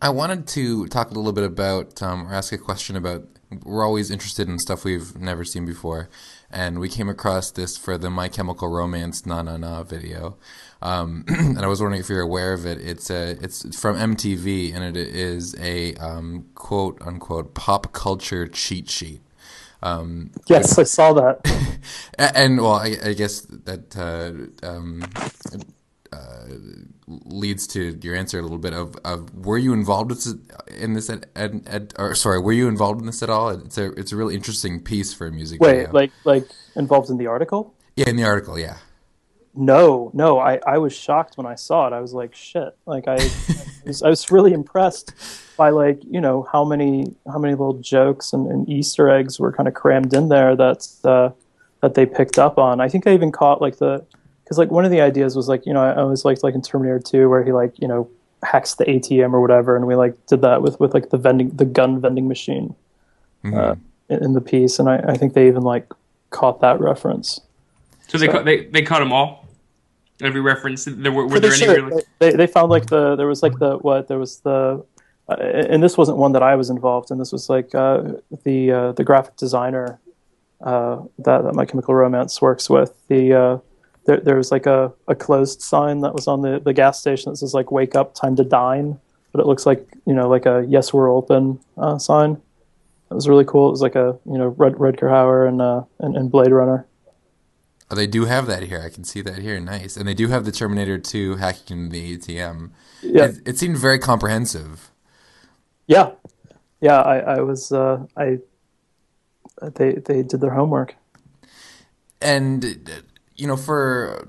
I wanted to talk a little bit about um, or ask a question about. We're always interested in stuff we've never seen before, and we came across this for the My Chemical Romance Na Na Na video. Um, [CLEARS THROAT] and I was wondering if you're aware of it. It's a, it's from MTV, and it is a um, quote unquote pop culture cheat sheet. Um, yes, I saw that. [LAUGHS] and, and well, I, I, guess that uh, um, uh, leads to your answer a little bit of, of were you involved in this at, at, at, or sorry were you involved in this at all it's a it's a really interesting piece for a music wait video. like like involved in the article yeah in the article yeah no, no, I, I was shocked when I saw it. I was like, shit. Like I, [LAUGHS] I, was, I was really impressed by like you know how many how many little jokes and, and Easter eggs were kind of crammed in there that uh, that they picked up on. I think I even caught like the because like one of the ideas was like you know I always liked like in Terminator 2 where he like you know hacks the ATM or whatever, and we like did that with with like the vending the gun vending machine Mm-hmm. uh, in, in the piece, and I, I think they even like caught that reference. So they ca- they they caught them all. Every reference. There were, were there the any? shirt, Really, they they found like the there was like the what there was the uh, and this wasn't one that I was involved in. This was like uh, the uh, the graphic designer uh, that, that My Chemical Romance works with. The uh, there there was like a, a closed sign that was on the, the gas station that says like "Wake up, time to dine," but it looks like you know like a "Yes, we're open" uh, sign. It was really cool. It was like a you know Red Rutger Hauer and, uh, and and Blade Runner. Oh, they do have that here. I can see that here. Nice. And they do have the Terminator 2 hacking the ATM. Yeah. It, it seemed very comprehensive. Yeah, yeah. I, I was uh, I they they did their homework. And, you know, for,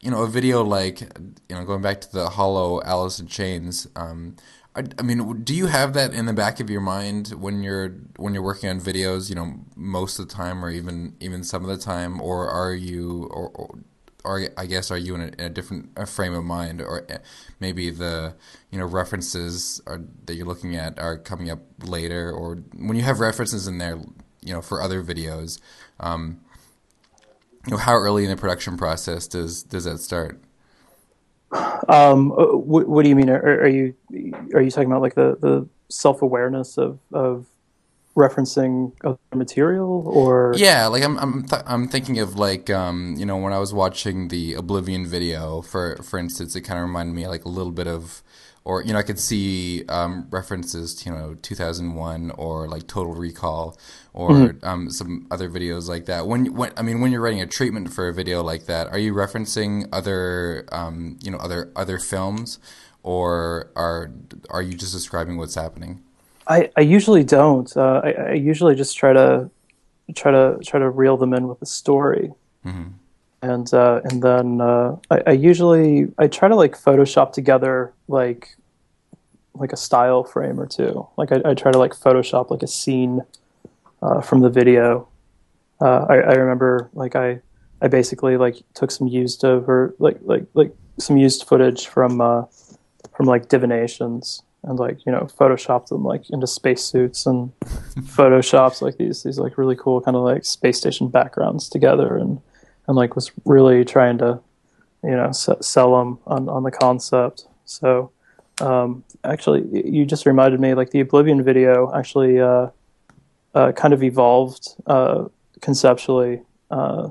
you know, a video like, you know, going back to the Hollow Alice in Chains, um, I, I mean, do you have that in the back of your mind when you're when you're working on videos? You know, most of the time, or even even some of the time, or are you, or, or, or I guess, are you in a, in a different uh, frame of mind, or uh, maybe the you know references are, that you're looking at are coming up later, or when you have references in there, you know, for other videos, um, how early in the production process does does that start? Um, uh, what, what do you mean? Are, are you are you talking about like the, the self awareness of of referencing other material or Yeah, like I'm I'm th- I'm thinking of like um you know when I was watching the Oblivion video for for instance it kind of reminded me like a little bit of or you know I could see um references to you know 2001 or like Total Recall or um some other videos like that. When when I mean when you're writing a treatment for a video like that, are you referencing other um you know other other films or are are you just describing what's happening? I, I usually don't. Uh, I, I usually just try to try to try to reel them in with a story, and uh, and then uh, I, I usually I try to like Photoshop together like like a style frame or two. Like I, I try to like Photoshop like a scene uh, from the video. Uh, I, I remember like I I basically like took some used over like like like some used footage from uh, from like divinations and like you know photoshopped them like into spacesuits and [LAUGHS] photoshops like these these like really cool kind of like space station backgrounds together and and like was really trying to you know s- sell them on on the concept. So um, actually, you just reminded me like the Oblivion video actually uh, uh, kind of evolved uh, conceptually. Uh,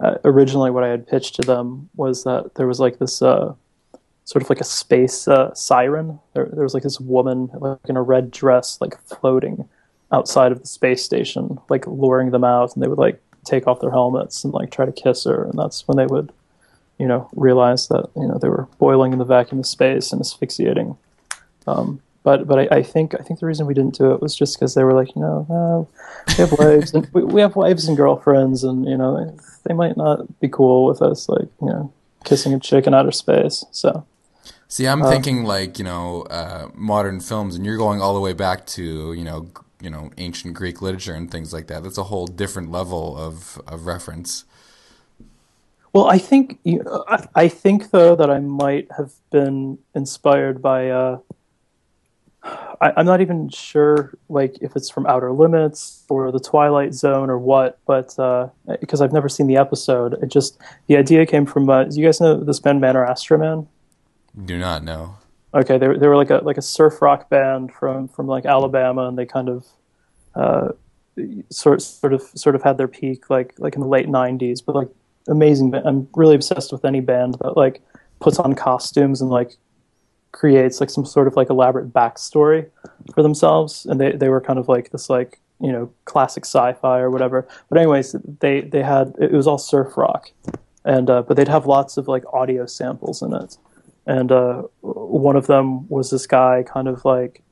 uh, originally, what I had pitched to them was that there was like this uh, sort of like a space siren. There, there was like this woman like in a red dress, like floating outside of the space station, like luring them out, and they would like take off their helmets and like try to kiss her, and that's when they would, you know, realize that you know they were boiling in the vacuum of space and asphyxiating. Um, but but I, I, think I think the reason we didn't do it was just because they were like, you know, uh, we have wives and we, we have wives and girlfriends, and you know, they might not be cool with us, like you know, kissing a chick in outer space. So. See, I'm uh, thinking like you know uh, modern films, and you're going all the way back to you know you know ancient Greek literature and things like that. That's a whole different level of of reference. Well, I think you know, I, I, think though that I might have been inspired by. Uh, I, am not even sure, like if it's from Outer Limits or The Twilight Zone or what, but uh, because I've never seen the episode, it just the idea came from. Uh, do you guys know this band Man or Astro-man? Do not know. Okay, they were, they were like a like a surf rock band from from like Alabama, and they kind of uh, sort sort of sort of had their peak like like in the late '90s. But like amazing, I'm really obsessed with any band that like puts on costumes and like creates like some sort of like elaborate backstory for themselves. And they they were kind of like this like you know classic sci-fi or whatever. But anyways, they they had it was all surf rock, and uh, but they'd have lots of like audio samples in it and uh, one of them was this guy kind of like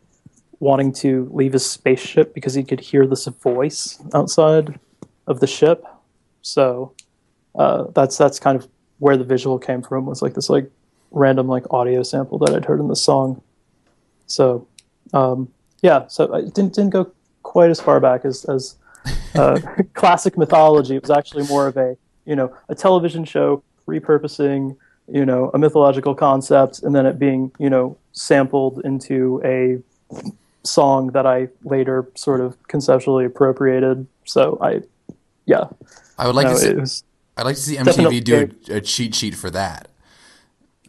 wanting to leave his spaceship because he could hear this voice outside of the ship. So uh, that's that's kind of where the visual came from. Was like this like random like audio sample that I'd heard in the song. So um, yeah, so I didn't didn't go quite as far back as as uh, [LAUGHS] classic mythology. It was actually more of a you know a television show repurposing you know a mythological concept and then it being you know sampled into a song that I later sort of conceptually appropriated. So I, yeah, I would like no, to see. Was, I'd like to see MTV do a, a, cheat sheet for that,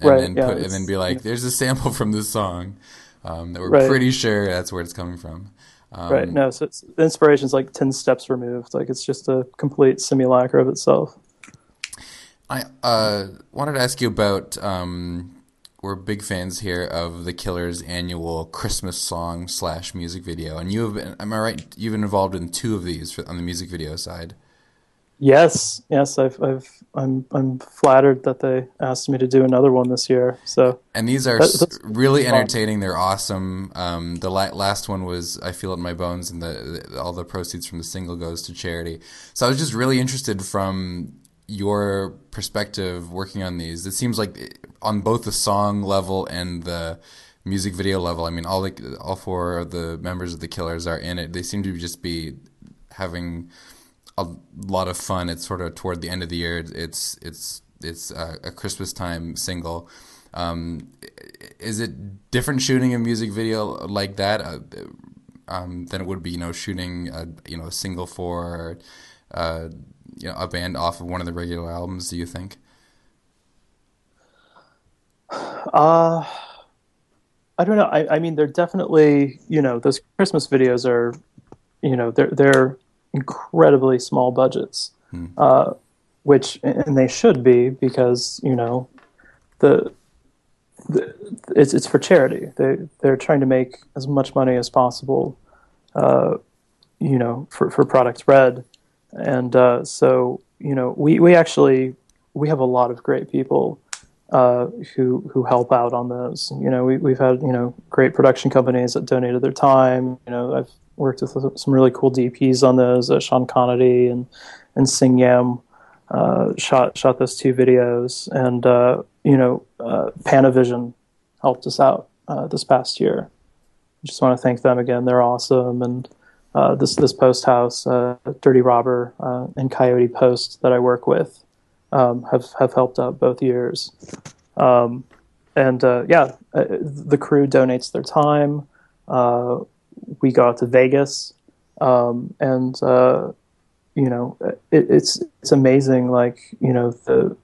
and right, then yeah, put, and then be like, "There's a sample from this song um, that we're right. pretty sure that's where it's coming from." Um, right. No, so it's, inspiration's like ten steps removed. Like it's just a complete simulacra of itself. I uh, wanted to ask you about. Um, we're big fans here of the Killers' annual Christmas song slash music video, and you have been. Am I right? You've been involved in two of these for, on the music video side. Yes, yes, I've, I've, I'm, I'm flattered that they asked me to do another one this year. So, and these are that, really entertaining. They're awesome. Um, the la- last one was "I Feel It in My Bones," and the, the all the proceeds from the single goes to charity. So, I was just really interested from your perspective working on these. It seems like on both the song level and the music video level. I mean, all the all four of the members of the Killers are in it. They seem to just be having a lot of fun. It's sort of toward the end of the year. It's it's it's a, a Christmas time single. Um, is it different shooting a music video like that uh, um, than it would be, you know, shooting a you know a single for uh, you know a band off of one of the regular albums? Do you think? Uh, I don't know. I, I mean, they're definitely you know those Christmas videos are, you know, they're they're incredibly small budgets, hmm. uh, which and they should be because you know the, the it's it's for charity. They they're trying to make as much money as possible, uh, you know, for for Product Red and uh, so you know we we actually we have a lot of great people uh, who who help out on those. You know, we we've had you know great production companies that donated their time. You know, I've worked with some really cool DPs on those. Uh, Sean Connery and and Sing Yam uh, shot shot those two videos, and uh, you know, uh, Panavision helped us out uh, this past year. Just want to thank them again. They're awesome, and uh, this this post house, uh, Dirty Robber, uh, and Coyote Post that I work with um, have have helped out both years. Um, and uh, yeah, uh, the crew donates their time. Uh, we go out to Vegas, um, and you know, it, it's it's amazing. Like you know, the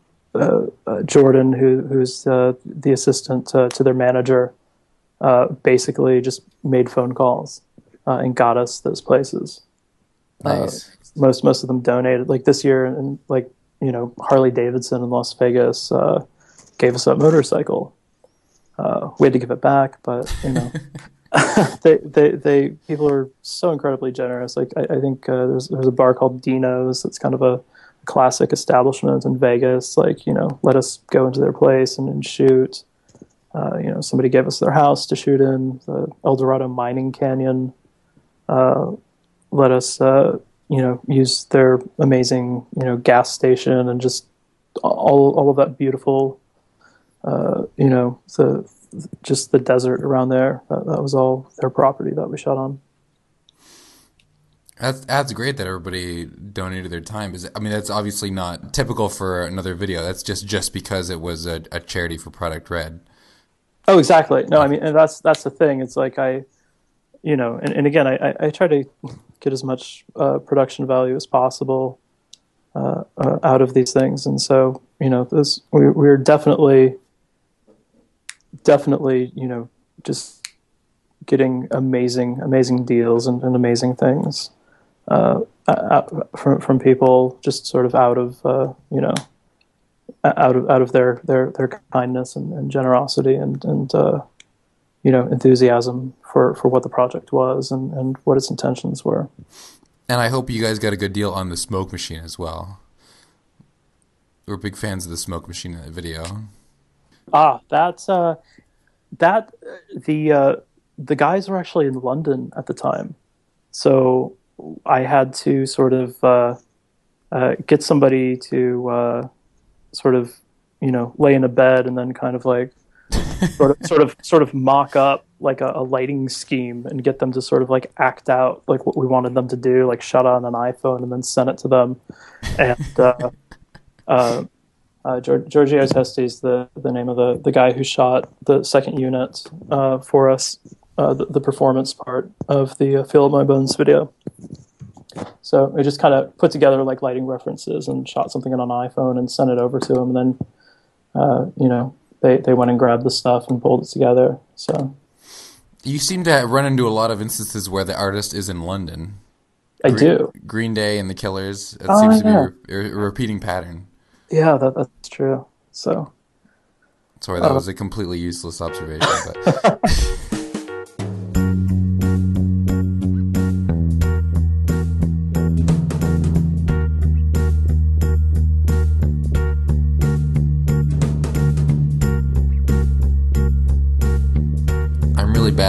Jordan, who who's the assistant to their manager, basically just made phone calls and got us those places. Nice. most most of them donated. Like this year, and like you know, Harley Davidson in Las Vegas gave us a motorcycle. Uh, we had to give it back, but you know, [LAUGHS] [LAUGHS] they, they, they, people are so incredibly generous. Like I, I think uh, there's there's a bar called Dino's that's kind of a classic establishment in Vegas. Like you know, let us go into their place and, and shoot. Uh, you know, somebody gave us their house to shoot in. The El Dorado Mining Canyon uh, let us, uh, you know, use their amazing, you know, gas station and just all all of that beautiful uh, you know, the just the desert around there. That, that, was all their property that we shot on. That's that's great that everybody donated their time. Is I mean that's obviously not typical for another video. That's just just because it was a, a charity for Product Red. Oh, exactly. No, I mean, and that's that's the thing. It's like I, you know, and, and again, I, I try to get as much uh, production value as possible uh, uh, out of these things, and so you know, this we, we're definitely definitely, you know, just getting amazing, amazing deals and, and amazing things uh, from from people just sort of out of uh, you know out of out of their their their kindness and, and generosity and and uh, you know enthusiasm for for what the project was and and what its intentions were. And I hope you guys got a good deal on the smoke machine as well. We're big fans of the smoke machine in the video. Ah, that's uh, that the uh, the guys were actually in London at the time, so I had to sort of uh, uh, get somebody to uh, sort of you know lay in a bed and then kind of like sort of sort of sort of mock up like a, a, lighting scheme and get them to sort of like act out like what we wanted them to do, like shut on an iPhone and then send it to them, and. Uh, uh, uh, Giorgio Testi is the, the name of the, the guy who shot the second unit uh, for us, uh, the, the, performance part of the uh, Feel My Bones video. So we just kind of put together like lighting references and shot something on an iPhone and sent it over to him. And then, uh, you know, they, they went and grabbed the stuff and pulled it together. So you seem to run into a lot of instances where the artist is in London. I Green, do. Green Day and the Killers. It oh, seems yeah. to be a, a repeating pattern. Yeah, that, that's true. So. Sorry, that uh, was a completely useless observation. But. [LAUGHS]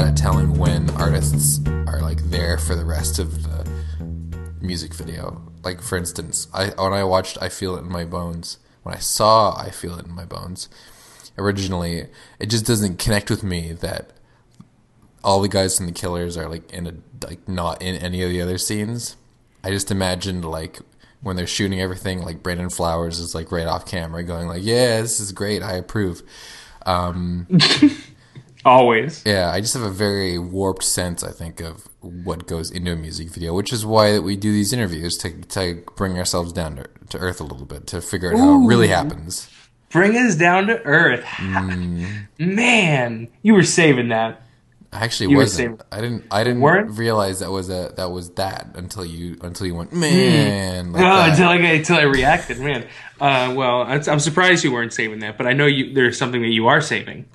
bad at telling when artists are like there for the rest of the music video like for instance, I when I watched I Feel It in My Bones, when I saw I Feel It in My Bones, originally it just doesn't connect with me that all the guys from the Killers are like in a like not in any of the other scenes. I just imagined like when they're shooting everything, like Brandon Flowers is like right off camera, going like, "Yeah, this is great. I approve." Um, [LAUGHS] Always. Yeah, I just have a very warped sense, I think, of what goes into a music video, which is why we do these interviews to to bring ourselves down to, to earth a little bit to figure out Ooh. how it really happens. Bring us down to earth, mm. [LAUGHS] man. You were saving that. I actually you wasn't. I didn't. I didn't weren't? realize that was a that was that until you until you went man. Mm. Like oh, until I until I reacted, man. Uh, well, I'm surprised you weren't saving that, but I know you. There's something that you are saving.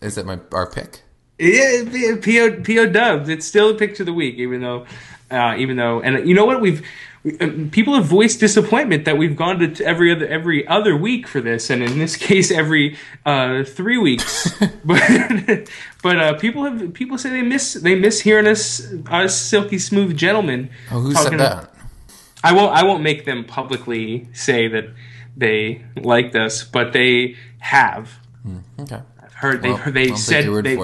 Is that my our pick? Yeah, PO PO dubs. It's still a pick of the week, even though, uh, even though, and you know what we've. We, uh, people have voiced disappointment that we've gone to every other every other week for this, and in this [LAUGHS] case, every uh, three weeks. [LAUGHS] but but uh, people have people say they miss they miss hearing us us silky smooth gentlemen. Oh, who said that? I won't I won't make them publicly say that they liked us, but they have. Mm, okay heard well, they they said they,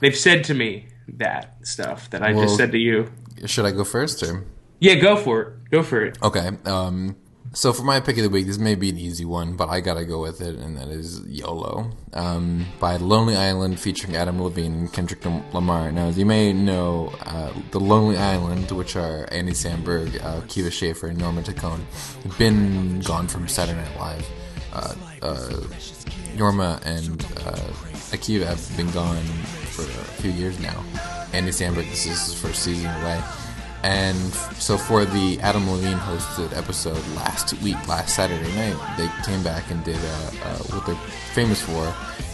they've said to me that stuff that I well, just said to you. Should I go first or? Yeah, go for it. Go for it. Okay. Um, So for my pick of the week, this may be an easy one, but I gotta go with it, and that is YOLO um, by Lonely Island, featuring Adam Levine and Kendrick Lamar. Now, as you may know, uh, the Lonely Island, which are Andy Samberg, uh, Kiva Schaffer, and Jorma Taccone, have been gone from Saturday Night Live. Uh, uh, Jorma and uh, Akiva have been gone for a few years now. Andy Samberg, this is his first season away. And so for the Adam Levine hosted episode last week, last Saturday night, they came back and did uh, uh, what they're famous for,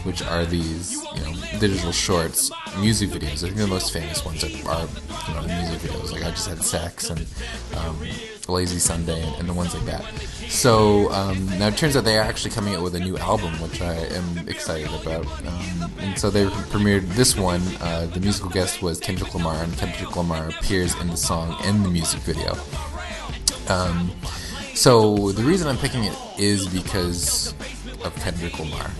which are these you know digital shorts, music videos. I think the most famous ones are, are you know the music videos, like I just had sex and um, Lazy Sunday and, and, the ones like that. So um, now it turns out they are actually coming out with a new album, which I am excited about. Um, and so they premiered this one. Uh, the musical guest was Kendrick Lamar, and Kendrick Lamar appears in the song and the music video. Um, so the reason I'm picking it is because of Kendrick Lamar.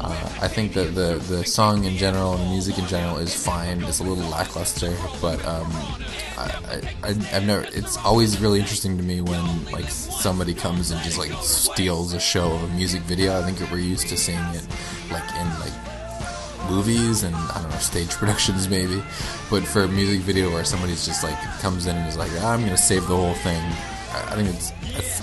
Uh, I think that the the song in general and the music in general is fine. It's a little lackluster, but um, I, I, have never. It's always really interesting to me when like somebody comes and just like steals a show of a music video. I think we're used to seeing it like in like movies and I don't know stage [LAUGHS] productions maybe, but for a music video where somebody's just like comes in and is like, ah, I'm gonna save the whole thing. I think it's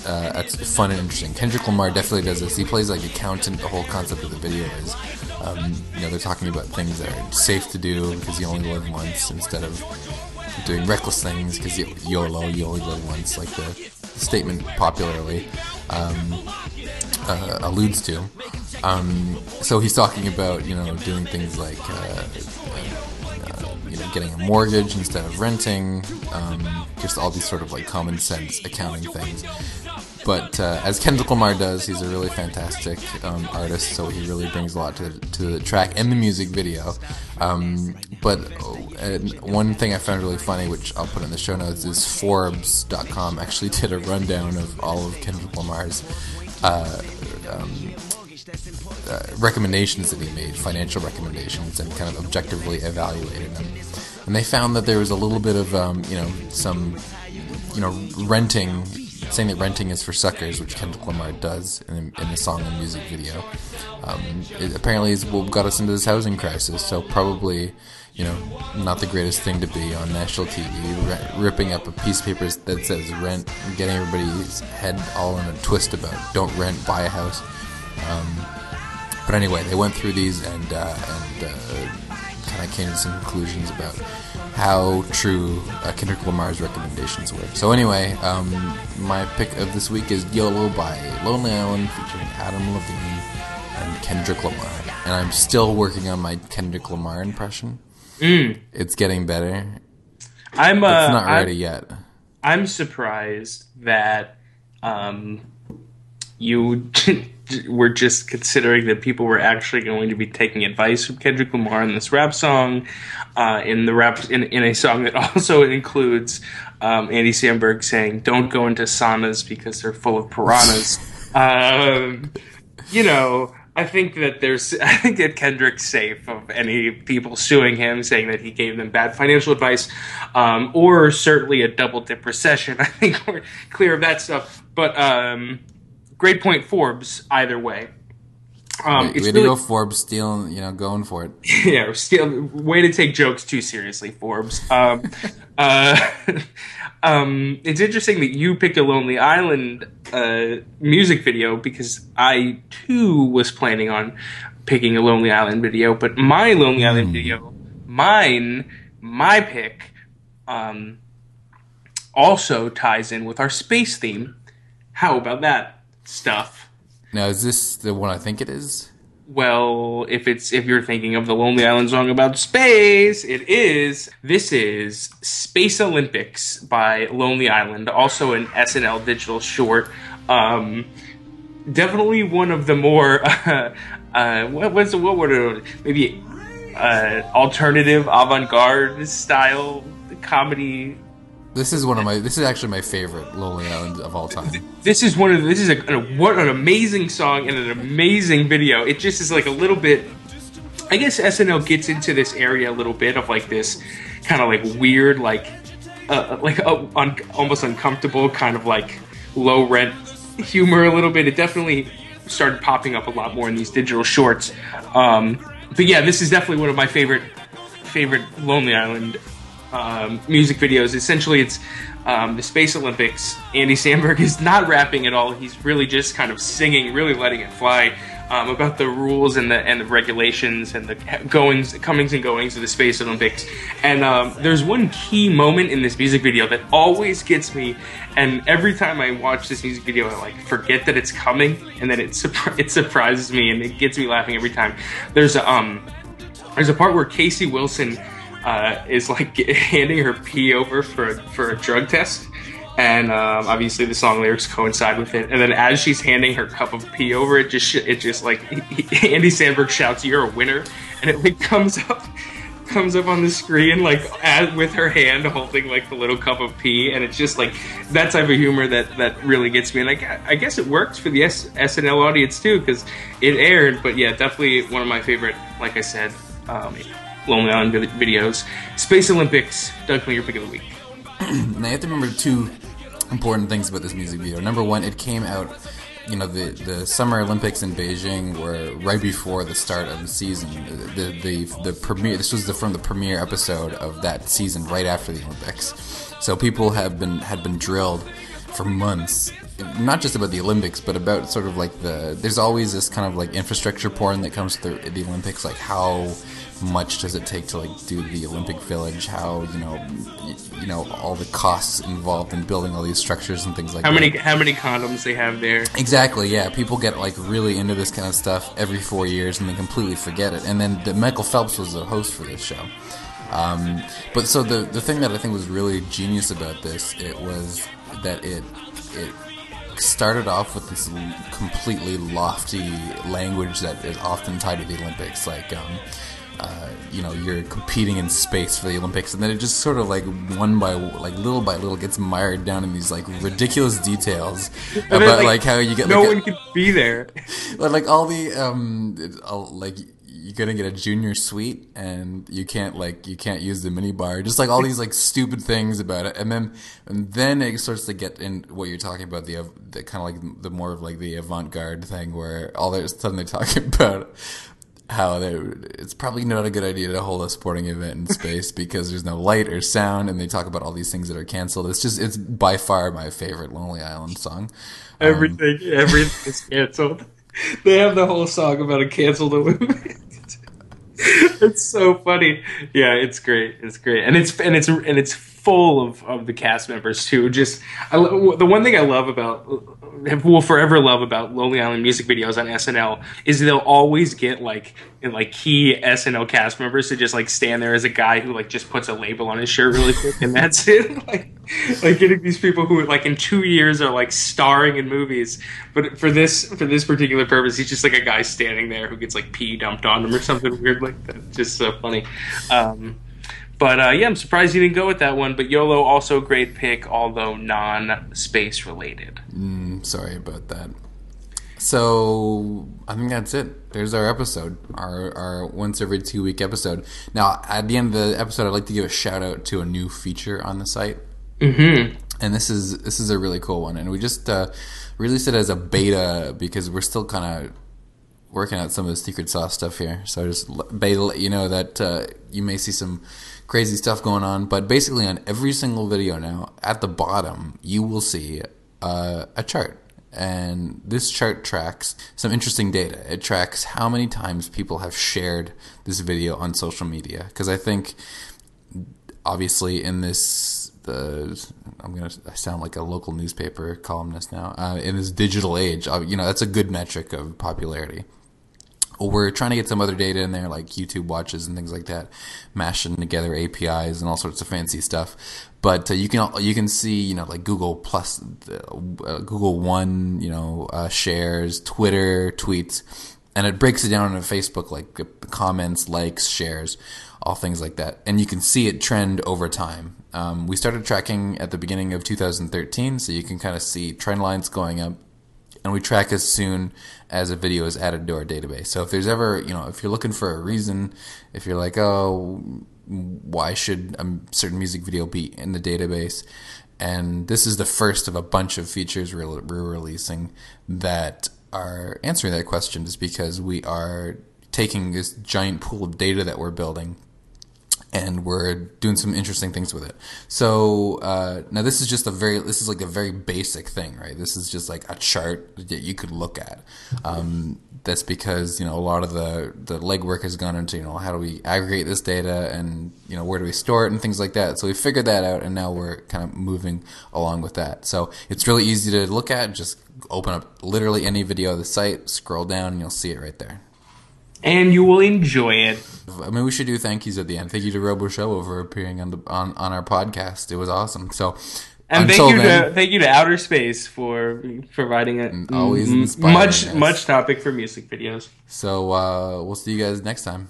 uh, it's fun and interesting. Kendrick Lamar definitely does this. He plays like accountant. The whole concept of the video is, um, you know, they're talking about things that are safe to do because you only live once, instead of doing reckless things because YOLO, you only live once, like the statement popularly um, uh, alludes to. Um, so he's talking about you know doing things like uh, getting a mortgage instead of renting, um, just all these sort of like common sense accounting things. But uh, as Kendrick Lamar does, he's a really fantastic um, artist, so he really brings a lot to, to the track and the music video. Um, but uh, one thing I found really funny, which I'll put in the show notes, is Forbes.com actually did a rundown of all of Kendrick Lamar's uh, um, uh, recommendations that he made, financial recommendations, and kind of objectively evaluated them. And they found that there was a little bit of, um, you know, some, you know, renting, saying that renting is for suckers, which Kendrick Lamar does in, in the song and music video. Um, it apparently is what got us into this housing crisis. So probably, you know, not the greatest thing to be on national TV, ripping up a piece of paper that says rent, getting everybody's head all in a twist about don't rent, buy a house. Um, but anyway, they went through these and uh, and uh, kind of came to some conclusions about how true uh, Kendrick Lamar's recommendations were. So anyway, um, my pick of this week is YOLO by Lonely Island featuring Adam Levine and Kendrick Lamar. And I'm still working on my Kendrick Lamar impression. Mm. It's getting better. I'm uh, it's not ready I'm, yet. I'm surprised that um, you [LAUGHS] were just considering that people were actually going to be taking advice from Kendrick Lamar in this rap song, uh, in the rap in, in a song that [LAUGHS] also includes um, Andy Samberg saying, "Don't go into saunas because they're full of piranhas." [LAUGHS] um, you know, I think that there's, [LAUGHS] I think that Kendrick's safe of any people suing him, saying that he gave them bad financial advice, um, or certainly a double dip recession. I think we're clear of that stuff. But um, grade point Forbes either way. Um, way, way really, to go, Forbes, stealing, you know, going for it. [LAUGHS] Yeah, steal, way to take jokes too seriously, Forbes. Um, [LAUGHS] uh, [LAUGHS] um, it's interesting that you picked a Lonely Island uh, music video because I too was planning on picking a Lonely Island video, but my Lonely mm. Island video, mine, my pick, um, also ties in with our space theme. How about that? Stuff. Now, is this the one I think it is? Well, if it's if you're thinking of the Lonely Island song about space, it is. This is Space Olympics by Lonely Island, also an SNL digital short. Um, definitely one of the more [LAUGHS] uh, uh, what was the, what were maybe uh, alternative avant-garde style comedy this is one of my. This is actually my favorite Lonely Island of all time. This is one of. This is a, a what an amazing song and an amazing video. It just is like a little bit. I guess SNL gets into this area a little bit of like this kind of like weird, like uh, like uh, un, almost uncomfortable, kind of like low rent humor a little bit. It definitely started popping up a lot more in these digital shorts. Um, but yeah, this is definitely one of my favorite favorite Lonely Island um, music videos. Essentially, it's um, the Space Olympics. Andy Samberg is not rapping at all. He's really just kind of singing, really letting it fly um, about the rules and the and the regulations and the goings, comings and goings of the Space Olympics. And um, there's one key moment in this music video that always gets me. And every time I watch this music video, I like forget that it's coming, and then it surpri- [LAUGHS] it surprises me and it gets me laughing every time. There's a um, there's a part where Casey Wilson uh, is like [LAUGHS] handing her pee over for a, for a drug test, and um, obviously the song lyrics coincide with it. And then as she's handing her cup of pee over, it just it just like [LAUGHS] Andy Samberg shouts, "You're a winner," and it like comes up comes up on the screen like as, with her hand holding like the little cup of pee. And it's just like that type of humor that that really gets me. And I, I guess it works for the S, SNL audience too because it aired. But yeah definitely one of my favorite like I said um, Lonely Island videos Space Olympics Doug your pick of the week [CLEARS THROAT] now you have to remember two important things about this music video. Number one, it came out, you know, the the Summer Olympics in Beijing were right before the start of the season. The the the, the premiere. This was the, from the premiere episode of that season, right after the Olympics. So people have been had been drilled for months not just about the Olympics, but about sort of like the. There's always this kind of like infrastructure porn that comes through the Olympics, like how much does it take to like do the Olympic Village? How you know, you know all the costs involved in building all these structures and things like how that. How many how many condoms they have there? Exactly. Yeah, people get like really into this kind of stuff every four years and they completely forget it. And then the, Michael Phelps was the host for this show. Um, but so the the thing that I think was really genius about this it was that it it started off with this completely lofty language that is often tied to the Olympics, like um, uh, you know you're competing in space for the Olympics, and then it just sort of like one by like little by little gets mired down in these like ridiculous details [LAUGHS] about like, like, how you get no like, one could be there, [LAUGHS] but like all the um all, like you're gonna get a junior suite and you can't like you can't use the mini bar. Just like all these like stupid things about it. And then and then it starts to get in what you're talking about the the kind of like the more of like the avant-garde thing where all of a sudden they're suddenly talking [LAUGHS] about how it's probably not a good idea to hold a sporting event in space [LAUGHS] because there's no light or sound and they talk about all these things that are canceled it's just it's by far my favorite lonely island song everything um, everything is canceled [LAUGHS] they have the whole song about a canceled event. [LAUGHS] it's so funny. Yeah, it's great. It's great, and it's and it's and it's full of, of the cast members too. Just I, the one thing I love about [LAUGHS] will forever love about Lonely Island music videos on SNL is they'll always get like like key SNL cast members to just like stand there as a guy who like just puts a label on his shirt really quick and that's [LAUGHS] it. like like getting these people who like in two years are like starring in movies, but for this for this particular purpose, he's just like a guy standing there who gets like pee dumped on him or something weird like that. Just so funny. Um, but uh, yeah, I'm surprised you didn't go with that one. But YOLO also a great pick, although non-space related. Mm, sorry about that. So I think that's it. There's our episode, our our once every two week episode. Now at the end of the episode, I'd like to give a shout out to a new feature on the site. Mm-hmm. And this is this is a really cool one, and we just uh, released it as a beta because we're still kind of working out some of the secret sauce stuff here. So I just beta let you know that uh, you may see some crazy stuff going on. But basically, on every single video now, at the bottom, you will see uh, a chart. And this chart tracks some interesting data. It tracks how many times people have shared this video on social media. Because I think, obviously, in this the I'm gonna sound like a local newspaper columnist now. Uh, in this digital age, uh, you know that's a good metric of popularity we're trying to get some other data in there like YouTube watches and things like that, mashing together APIs and all sorts of fancy stuff. But uh, you can you can see you know like Google plus uh, Google One you know uh, shares, Twitter tweets, and it breaks it down on Facebook like uh, comments, likes, shares, all things like that, and you can see it trend over time. Um, we started tracking at the beginning of 2013, so you can kind of see trend lines going up and we track as soon as a video is added to our database. So if there's ever, you know, if you're looking for a reason, if you're like, oh, why should a certain music video be in the database? and this is the first of a bunch of features we're, releasing that are answering that question. Just because we are taking this giant pool of data that we're building and we're doing some interesting things with it. So uh, now this is just a very this is like a very basic thing, right? This is just like a chart that you could look at. Um, that's because you know a lot of the the legwork has gone into you know how do we aggregate this data and you know where do we store it and things like that. So we figured that out, and now we're kind of moving along with that. So it's really easy to look at. Just open up literally any video of the site, scroll down, and you'll see it right there and you will enjoy it. I mean, we should do thank yous at the end. Thank you to Robo Show for appearing on the on, on our podcast. It was awesome. So, and thank you then, to thank you to Outer Space for providing a always much us. much topic for music videos. So uh, we'll see you guys next time.